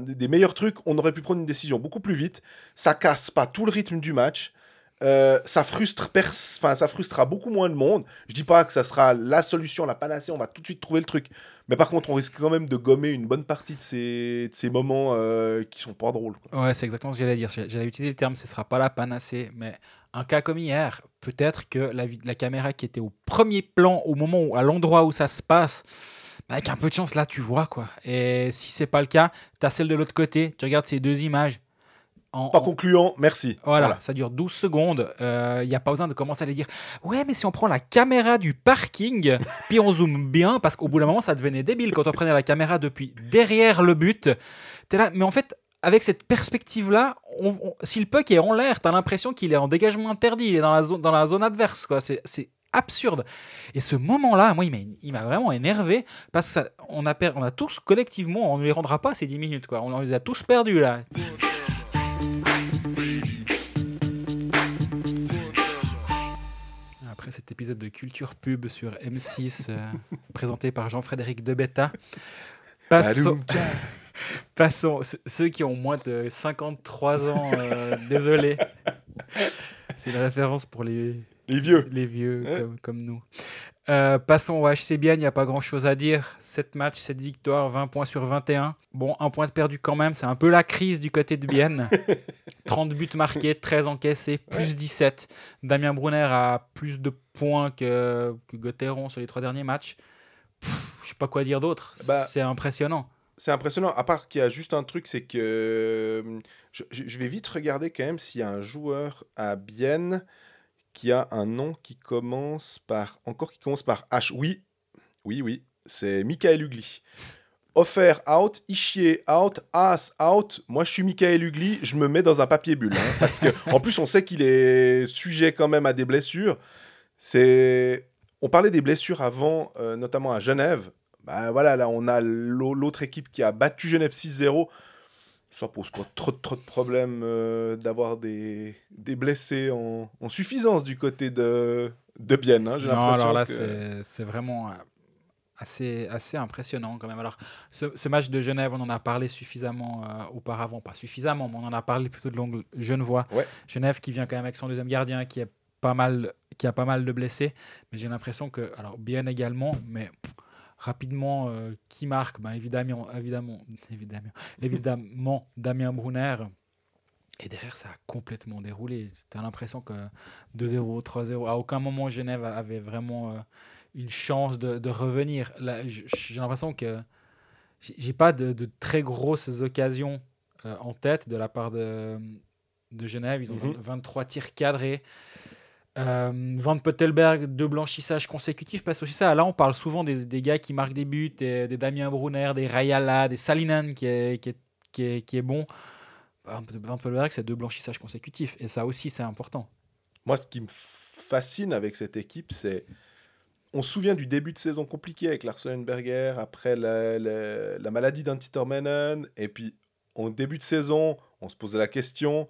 des meilleurs trucs, on aurait pu prendre une décision beaucoup plus vite. Ça casse pas tout le rythme du match. Euh, ça frustre enfin ça frustrera beaucoup moins de monde. Je dis pas que ça sera la solution, la panacée, on va tout de suite trouver le truc. Mais par contre, on risque quand même de gommer une bonne partie de ces, moments euh, qui sont pas drôles. quoi. Ouais, c'est exactement ce que j'allais dire. J'allais utiliser le terme, ce sera pas la panacée, mais un cas comme hier, peut-être que la, la caméra qui était au premier plan, au moment où, à l'endroit où ça se passe, avec un peu de chance, là, tu vois quoi. Et si c'est pas le cas, tu as celle de l'autre côté, tu regardes ces deux images. en, Pas en- concluant, merci. Voilà, ça dure 12 secondes. Il n'y a pas besoin de commencer à les dire Ouais, mais si on prend la caméra du parking, puis on zoome bien, parce qu'au bout d'un moment, ça devenait débile quand on prenait la caméra depuis derrière le but. T'es là, mais en fait, avec cette perspective-là, on- on- si le puck est en l'air, tu as l'impression qu'il est en dégagement interdit, il est dans la zone, dans la zone adverse. quoi. C'est absurde. Et ce moment-là, moi, il m'a- vraiment énervé parce que ça- on, a per- on a tous collectivement, on ne les rendra pas ces 10 minutes. Quoi. On les a tous perdus là. Après cet épisode de culture pub sur M6 euh, présenté par Jean-Frédéric Debetta, passons, passons ce- ceux qui ont moins de 53 ans, euh, désolé. C'est une référence pour les, Les vieux. les vieux Ouais. comme, comme nous. Euh, passons au HC Bienne, il n'y a pas grand chose à dire. 7 matchs, 7 victoires, 20 points sur 21. Bon, un point de perdu quand même, c'est un peu la crise du côté de Bienne. 30 buts marqués, 13 encaissés, plus 17. Damien Brunner a plus de points que, que Gauthieron sur les trois derniers matchs. Je sais pas quoi dire d'autre. Bah, c'est impressionnant. C'est impressionnant, à part qu'il y a juste un truc, c'est que euh, je, je- je vais vite regarder quand même s'il y a un joueur à Bienne qui a un nom qui commence par, encore qui commence par H. Oui, oui, oui, c'est Michael Ugly. Offert out, Ishier out, As out. Moi, je suis Michael Ugly, je me mets dans un papier bulle. hein, parce que, en plus, on sait qu'il est sujet quand même à des blessures. C'est. On parlait des blessures avant, euh, notamment à Genève. Bah voilà, là, on a l'au- l'autre équipe qui a battu Genève 6-0. Ça pose pas trop, trop de problèmes euh, d'avoir des, des blessés en, en suffisance du côté de, de Bienne. hein, J'ai Non, l'impression alors là, que- c'est- c'est vraiment euh, assez, assez impressionnant quand même. Alors, ce, ce match de Genève, on en a parlé suffisamment euh, auparavant. Pas suffisamment, mais on en a parlé plutôt de l'angle Genevois. Ouais. Genève qui vient quand même avec son deuxième gardien qui, est pas mal, qui a pas mal de blessés. Mais j'ai l'impression que, alors bien également, mais pff, rapidement, euh, qui marque? Ben, évidemment, évidemment, évidemment, évidemment, Damien Brunner. Et derrière, ça a complètement déroulé. Tu as l'impression que 2-0, 3-0, à aucun moment Genève avait vraiment euh, une chance de, de revenir. J'ai l'impression que j'ai pas de, de très grosses occasions euh, en tête de la part de, de Genève. Ils ont Mhm. 23 tirs cadrés. Euh, Van Pottelberg, deux blanchissages consécutifs, parce que aussi ça, là on parle souvent des, des gars qui marquent des buts, des Damien Brunner, des Rayala, des Salinen qui est, qui est, qui est, qui est bon. Van Pottelberg, c'est deux blanchissages consécutifs, et ça aussi c'est important. Moi, ce qui me fascine avec cette équipe, c'est. On se souvient du début de saison compliqué avec Larsenberger, après la, la- la maladie d'Antti Tormenon, et puis en début de saison, on se posait la question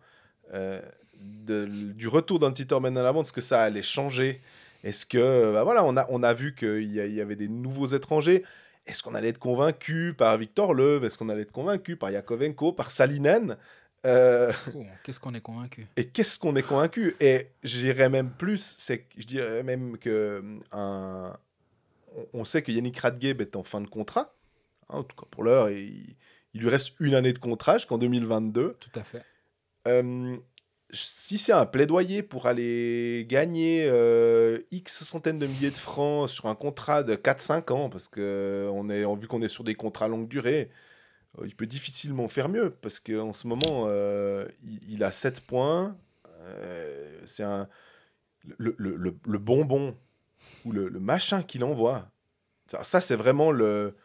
euh, de- du retour d'Antti Tormenon à la vente, est-ce que ça allait changer? Est-ce que. bah voilà, on a, on a vu qu'il y, y avait des nouveaux étrangers. Est-ce qu'on allait être convaincu par Victor Leuve Est-ce qu'on allait être convaincu par Yakovenko, par Salinen? Euh, Oh, Qu'est-ce qu'on est convaincu? et qu'est-ce qu'on est convaincu? Et je dirais même plus, c'est que je dirais même que hum, un, on sait que Yannick Radgeb est en fin de contrat. hein, en tout cas pour l'heure, il, il lui reste une année de contrat jusqu'en 2022. Tout à fait. Euh, si c'est un plaidoyer pour aller gagner euh, X centaines de milliers de francs sur un contrat de 4-5 ans, parce que on est, vu qu'on est sur des contrats longue durée, euh, il peut difficilement faire mieux, parce qu'en ce moment, euh, il, a 7 points. euh, c'est un, le, le- bonbon ou le, machin qu'il envoie. Ça, ça, c'est vraiment le,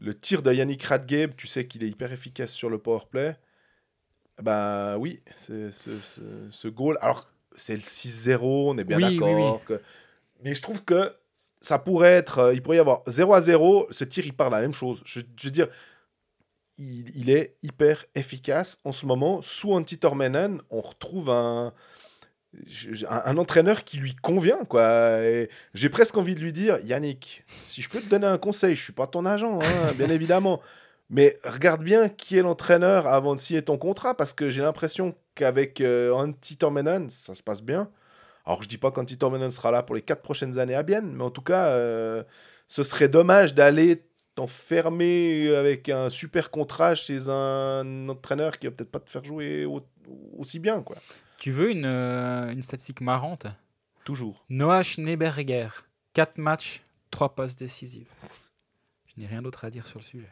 le tir de Yannick Radgeb. Tu sais qu'il est hyper efficace sur le powerplay. Ben oui, c'est ce, ce, ce goal. Alors, c'est le 6-0, on est bien Oui, oui, d'accord. Mais je trouve que ça pourrait être. euh, il pourrait y avoir 0 à 0. Ce tir, il part la même chose. Je, je veux dire, il, il est hyper efficace en ce moment. Sous Antti on retrouve un, un, un entraîneur qui lui convient. quoi. J'ai presque envie de lui dire Yannick, si je peux te donner un conseil, je suis pas ton agent, hein, bien évidemment. Mais regarde bien qui est l'entraîneur avant de signer ton contrat, parce que j'ai l'impression qu'avec euh, Antti Tormenon, ça se passe bien. Alors, je dis pas qu'Antti Tormenon sera là pour les quatre prochaines années à Bienne, mais en tout cas, euh, ce serait dommage d'aller t'enfermer avec un super contrat chez un entraîneur qui va peut-être pas te faire jouer au- aussi bien, quoi. Tu veux une, euh, une statistique marrante? Toujours. Noah Schneeberger, 4 matchs, 3 passes décisives. Je n'ai rien d'autre à dire sur le sujet.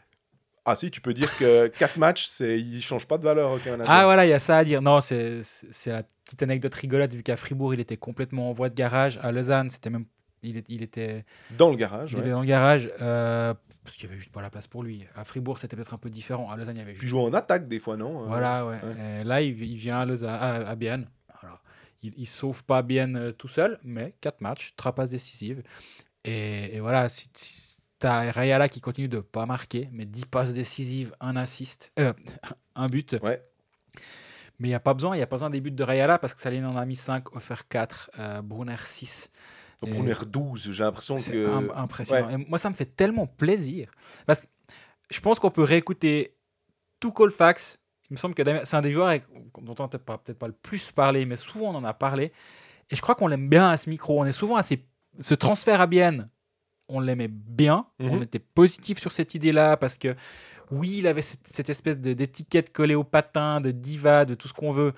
Ah si, tu peux dire que 4 matchs, c'est... ils ne changent pas de valeur au Canada. Ah voilà, il y a ça à dire. Non, c'est la petite anecdote rigolote, vu qu'à Fribourg, il était complètement en voie de garage. À Lausanne, c'était même. Il, est- il était, Dans le garage, il ouais. était dans le garage euh, parce qu'il n'y avait juste pas la place pour lui. À Fribourg, c'était peut-être un peu différent. À Lausanne, il y avait Puis juste. jouer en attaque des fois, non Euh, Voilà, ouais. ouais. Et là, il, il vient à, Lausanne, à, à Bienne. Alors, il ne sauve pas Bienne euh, tout seul, mais 4 matchs, 3 passes décisives. Et, et voilà, si, si t'as Rayala qui continue de pas marquer, mais 10 passes décisives, un assist, euh, un but. Ouais. Mais il n'y a pas besoin, il y a pas besoin des buts de Rayala parce que Saline en a mis 5, offert 4, euh, Brunner 6. Au Et- premier 12, j'ai l'impression que... im- impressionnant. Et moi, ça me fait tellement plaisir. Parce que je pense qu'on peut réécouter tout Colfax. Il me semble que c'est un des joueurs dont on n'a peut-être pas, peut-être pas le plus parlé, mais souvent on en a parlé. Et je crois qu'on l'aime bien à ce micro. On est souvent assez. Ce transfert à Bienne, on l'aimait bien. On Mhm. était positif sur cette idée-là parce que, oui, il avait cette, cette espèce de- d'étiquette collée au patin, de diva, de tout ce qu'on veut.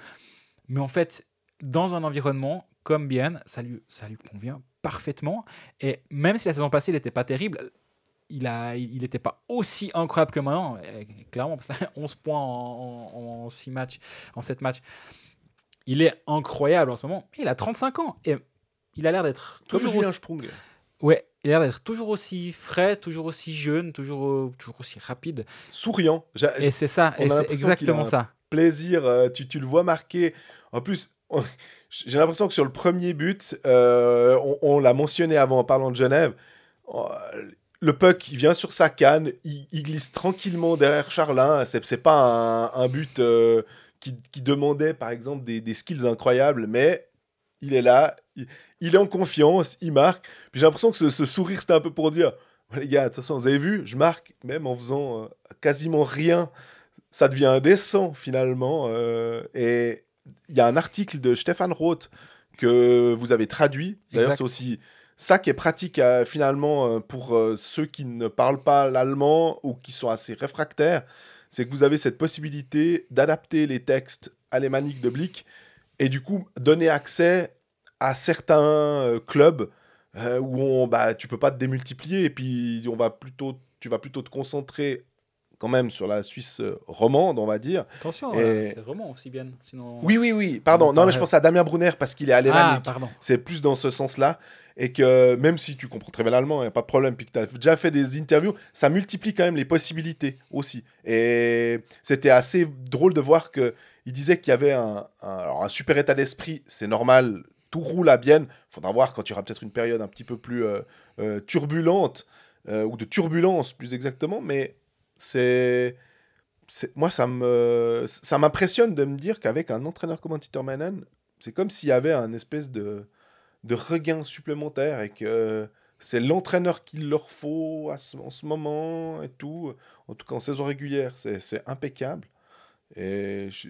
Mais en fait, dans un environnement comme Bienne, ça lui, ça lui convient parfaitement. Et même si la saison passée, il n'était pas terrible, il a, il n'était pas aussi incroyable que maintenant. Clairement, parce que 11 points en, en, 6 matchs, en 7 matchs. Il est incroyable en ce moment. Il a 35 ans et il a l'air d'être Comme toujours Julien aussi, Sprung. ouais, il a l'air d'être toujours aussi frais, toujours aussi jeune, toujours, euh, toujours aussi rapide. Souriant. Et c'est ça, et c'est exactement ça. plaisir, euh, tu, tu le vois marquer. En plus, on- j'ai l'impression que sur le premier but, euh, on, on l'a mentionné avant en parlant de Genève, euh, le puck, il vient sur sa canne, il, il glisse tranquillement derrière Charlin. C'est c'est pas un, un but euh, qui, qui demandait, par exemple, des, des skills incroyables, mais il est là, il, il est en confiance, il marque. Puis j'ai l'impression que ce, ce sourire, c'était un peu pour dire, les gars, de toute façon, vous avez vu, je marque, même en faisant euh, quasiment rien ça devient indécent finalement. euh, et il y a un article de Stéphane Roth que vous avez traduit. D'ailleurs, c'est aussi ça qui est pratique euh, finalement pour ceux qui ne parlent pas l'allemand ou qui sont assez réfractaires. C'est que vous avez cette possibilité d'adapter les textes alémaniques de Blick et du coup donner accès à certains euh, clubs euh, où on, bah, tu peux pas te démultiplier et puis on va plutôt, tu vas plutôt te concentrer quand même sur la Suisse euh, romande, on va dire. Attention, Et- euh, c'est vraiment aussi bien. Sinon... Oui, oui, oui, pardon. On Non, mais je pense à Damien Brunner parce qu'il est ah, alémanique. pardon. c'est plus dans ce sens-là. Et que même si tu comprends très bien l'allemand, il n'y a pas de problème, puis que tu as déjà fait des interviews, ça multiplie quand même les possibilités aussi. Et c'était assez drôle de voir que il disait qu'il y avait un, un- alors un super état d'esprit, c'est normal, roule à Bienne. faudra voir quand il y aura peut-être une période un petit peu plus euh, euh, turbulente, euh, ou de turbulence plus exactement, mais c'est. Moi, ça me ça m'impressionne de me dire qu'avec un entraîneur comme Titer Manen, c'est comme s'il y avait un espèce de, regain supplémentaire et que c'est l'entraîneur qu'il leur faut à en ce moment et tout. En tout cas, en saison régulière, c'est impeccable. Et je-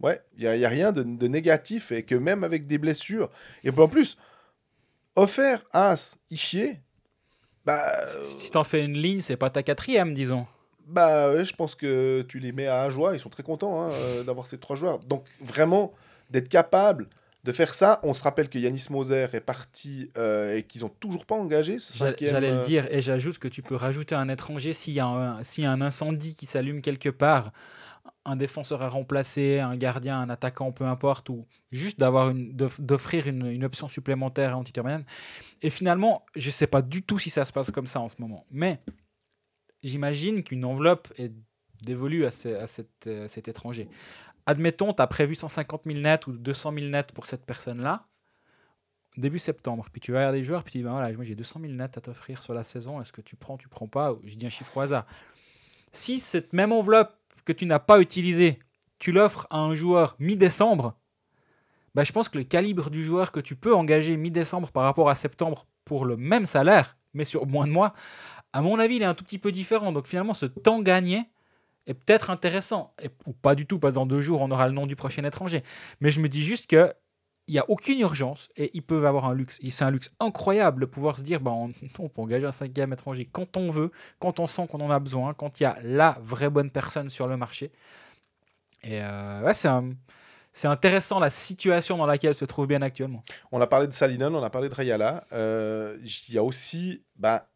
ouais, il n'y a, a rien de, de négatif et que même avec des blessures, et puis en plus, offert As, Ishier, bah, Si t'en fais une ligne, c'est pas ta quatrième, disons. bah ouais, je pense que tu les mets à joie, ils sont très contents hein, euh, d'avoir ces trois joueurs. Donc vraiment, d'être capable de faire ça, on se rappelle que Yanis Moser est parti euh, et qu'ils ont toujours pas engagé ce cinquième. j'allais le euh, dire, et j'ajoute que tu peux rajouter un étranger s'il y, a un- y a un incendie qui s'allume quelque part, un défenseur à remplacer, un gardien, un attaquant, peu importe, ou juste d'avoir une, d'off- d'offrir une, option supplémentaire à Antiterman. Et finalement, je ne sais pas du tout si ça se passe comme ça en ce moment, mais j'imagine qu'une enveloppe est dévolue à, à cet, euh, cet étranger. Admettons, tu as prévu 150 000 nets ou 200 000 nets pour cette personne-là début septembre. Puis tu vas vers les joueurs, puis tu dis, ben voilà, moi j'ai 200 000 nets à t'offrir sur la saison, est-ce que tu prends, tu prends pas? Je dis un chiffre au hasard. Si cette même enveloppe que tu n'as pas utilisée, tu l'offres à un joueur mi-décembre, ben, je pense que le calibre du joueur que tu peux engager mi-décembre par rapport à septembre pour le même salaire, mais sur moins de mois, à mon avis, il est un tout petit peu différent. Donc finalement, ce temps gagné est peut-être intéressant. Ou pas du tout, parce que dans deux jours, on aura le nom du prochain étranger. Mais je me dis juste que il n'y a aucune urgence et ils peuvent avoir un luxe. C'est un luxe incroyable de pouvoir se dire bah, on, peut engager un cinquième étranger quand on veut, quand on sent qu'on en a besoin, quand il y a la vraie bonne personne sur le marché. Et euh, c'est intéressant la situation dans laquelle se trouve bien actuellement. On a parlé de Salinen, on a parlé de Rayala. Euh, Il y a aussi bah,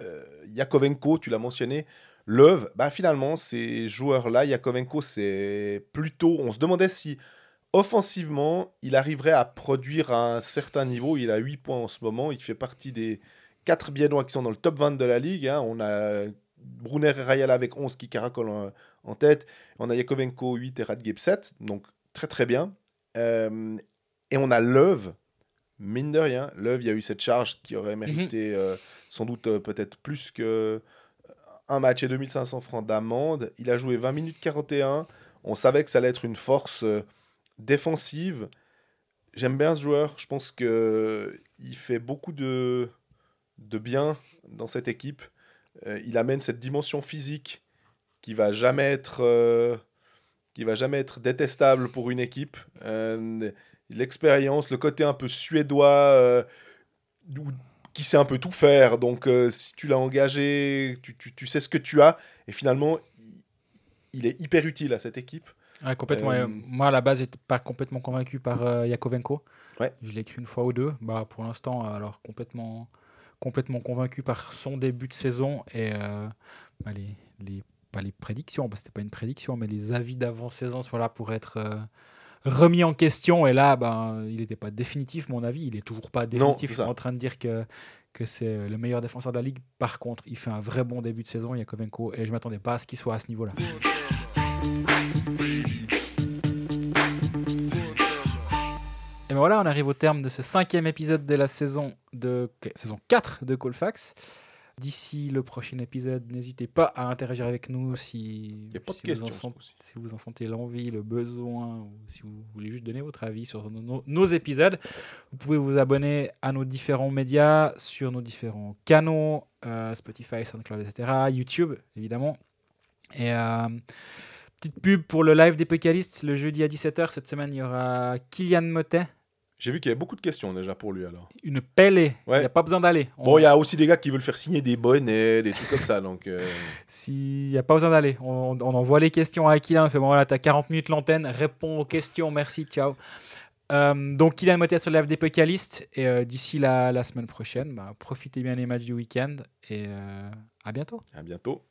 euh, Yakovenko, tu l'as mentionné, Love, bah finalement, ces joueurs-là, Yakovenko, c'est plutôt. On se demandait si offensivement, il arriverait à produire à un certain niveau. Il a 8 points en ce moment. Il fait partie des 4 Biennois qui sont dans le top 20 de la ligue. hein. On a Brunner et Rayala avec 11 qui caracolent en, en tête. On a Yakovenko 8 et Radgeb 7. Donc très très bien. Euh, et on a Love. Mine de rien, Love, il y a eu cette charge qui aurait mérité euh, sans doute euh, peut-être plus que un match et 2500 francs d'amende. Il a joué 20 minutes 41. On savait que ça allait être une force défensive. J'aime bien ce joueur. Je pense que il fait beaucoup de, de bien dans cette équipe. Euh, il amène cette dimension physique qui va jamais être euh, qui va jamais être détestable pour une équipe. Euh, L'expérience, le côté un peu suédois qui sait un peu tout faire. Donc si tu l'as engagé, tu, tu- sais ce que tu as. Et finalement, il est hyper utile à cette équipe. Ouais, complètement. Euh, Moi, à la base, j'étais pas complètement convaincu par euh, Yakovenko. Ouais. Je l'ai écrit une fois ou deux. Bah, pour l'instant, alors complètement, complètement convaincu par son début de saison et euh, bah, les, les, pas les prédictions, parce que c'était pas une prédiction, mais les avis d'avant-saison sont là pour être remis en question. Et là, ben, il n'était pas définitif, mon avis. Il est toujours pas définitif. Je suis en train de dire que que c'est le meilleur défenseur de la ligue. Par contre, il fait un vrai bon début de saison, Yakovenko, et je m'attendais pas à ce qu'il soit à ce niveau-là. Et ben voilà, on arrive au terme de ce cinquième épisode de la saison, de, saison 4 de Colfax. D'ici le prochain épisode, n'hésitez pas à interagir avec nous si, si, vous en ce sent- coup-ci. si vous en sentez l'envie, le besoin, ou si vous voulez juste donner votre avis sur nos, nos- nos épisodes. Vous pouvez vous abonner à nos différents médias, sur nos différents canaux, euh, Spotify, SoundCloud, etc. YouTube, évidemment. Et euh, petite pub pour le live des Pécalistes, le jeudi à 17h. Cette semaine, il y aura Kylian Motet, J'ai vu qu'il y avait beaucoup de questions déjà pour lui alors. une pellée. Il Ouais. n'y a pas besoin d'aller. On- Bon, il y a aussi des gars qui veulent faire signer des bonnets, des trucs comme ça. Donc, euh, S'il n'y a pas besoin d'aller, on, on envoie les questions à Kylian. On fait bon, voilà, t'as 40 minutes l'antenne, réponds aux questions, merci, ciao. Euh, donc, Kylian Motet sur le live des Pécalistes. Et euh, d'ici la, la semaine prochaine, bah, profitez bien des matchs du week-end. Et à bientôt. à bientôt.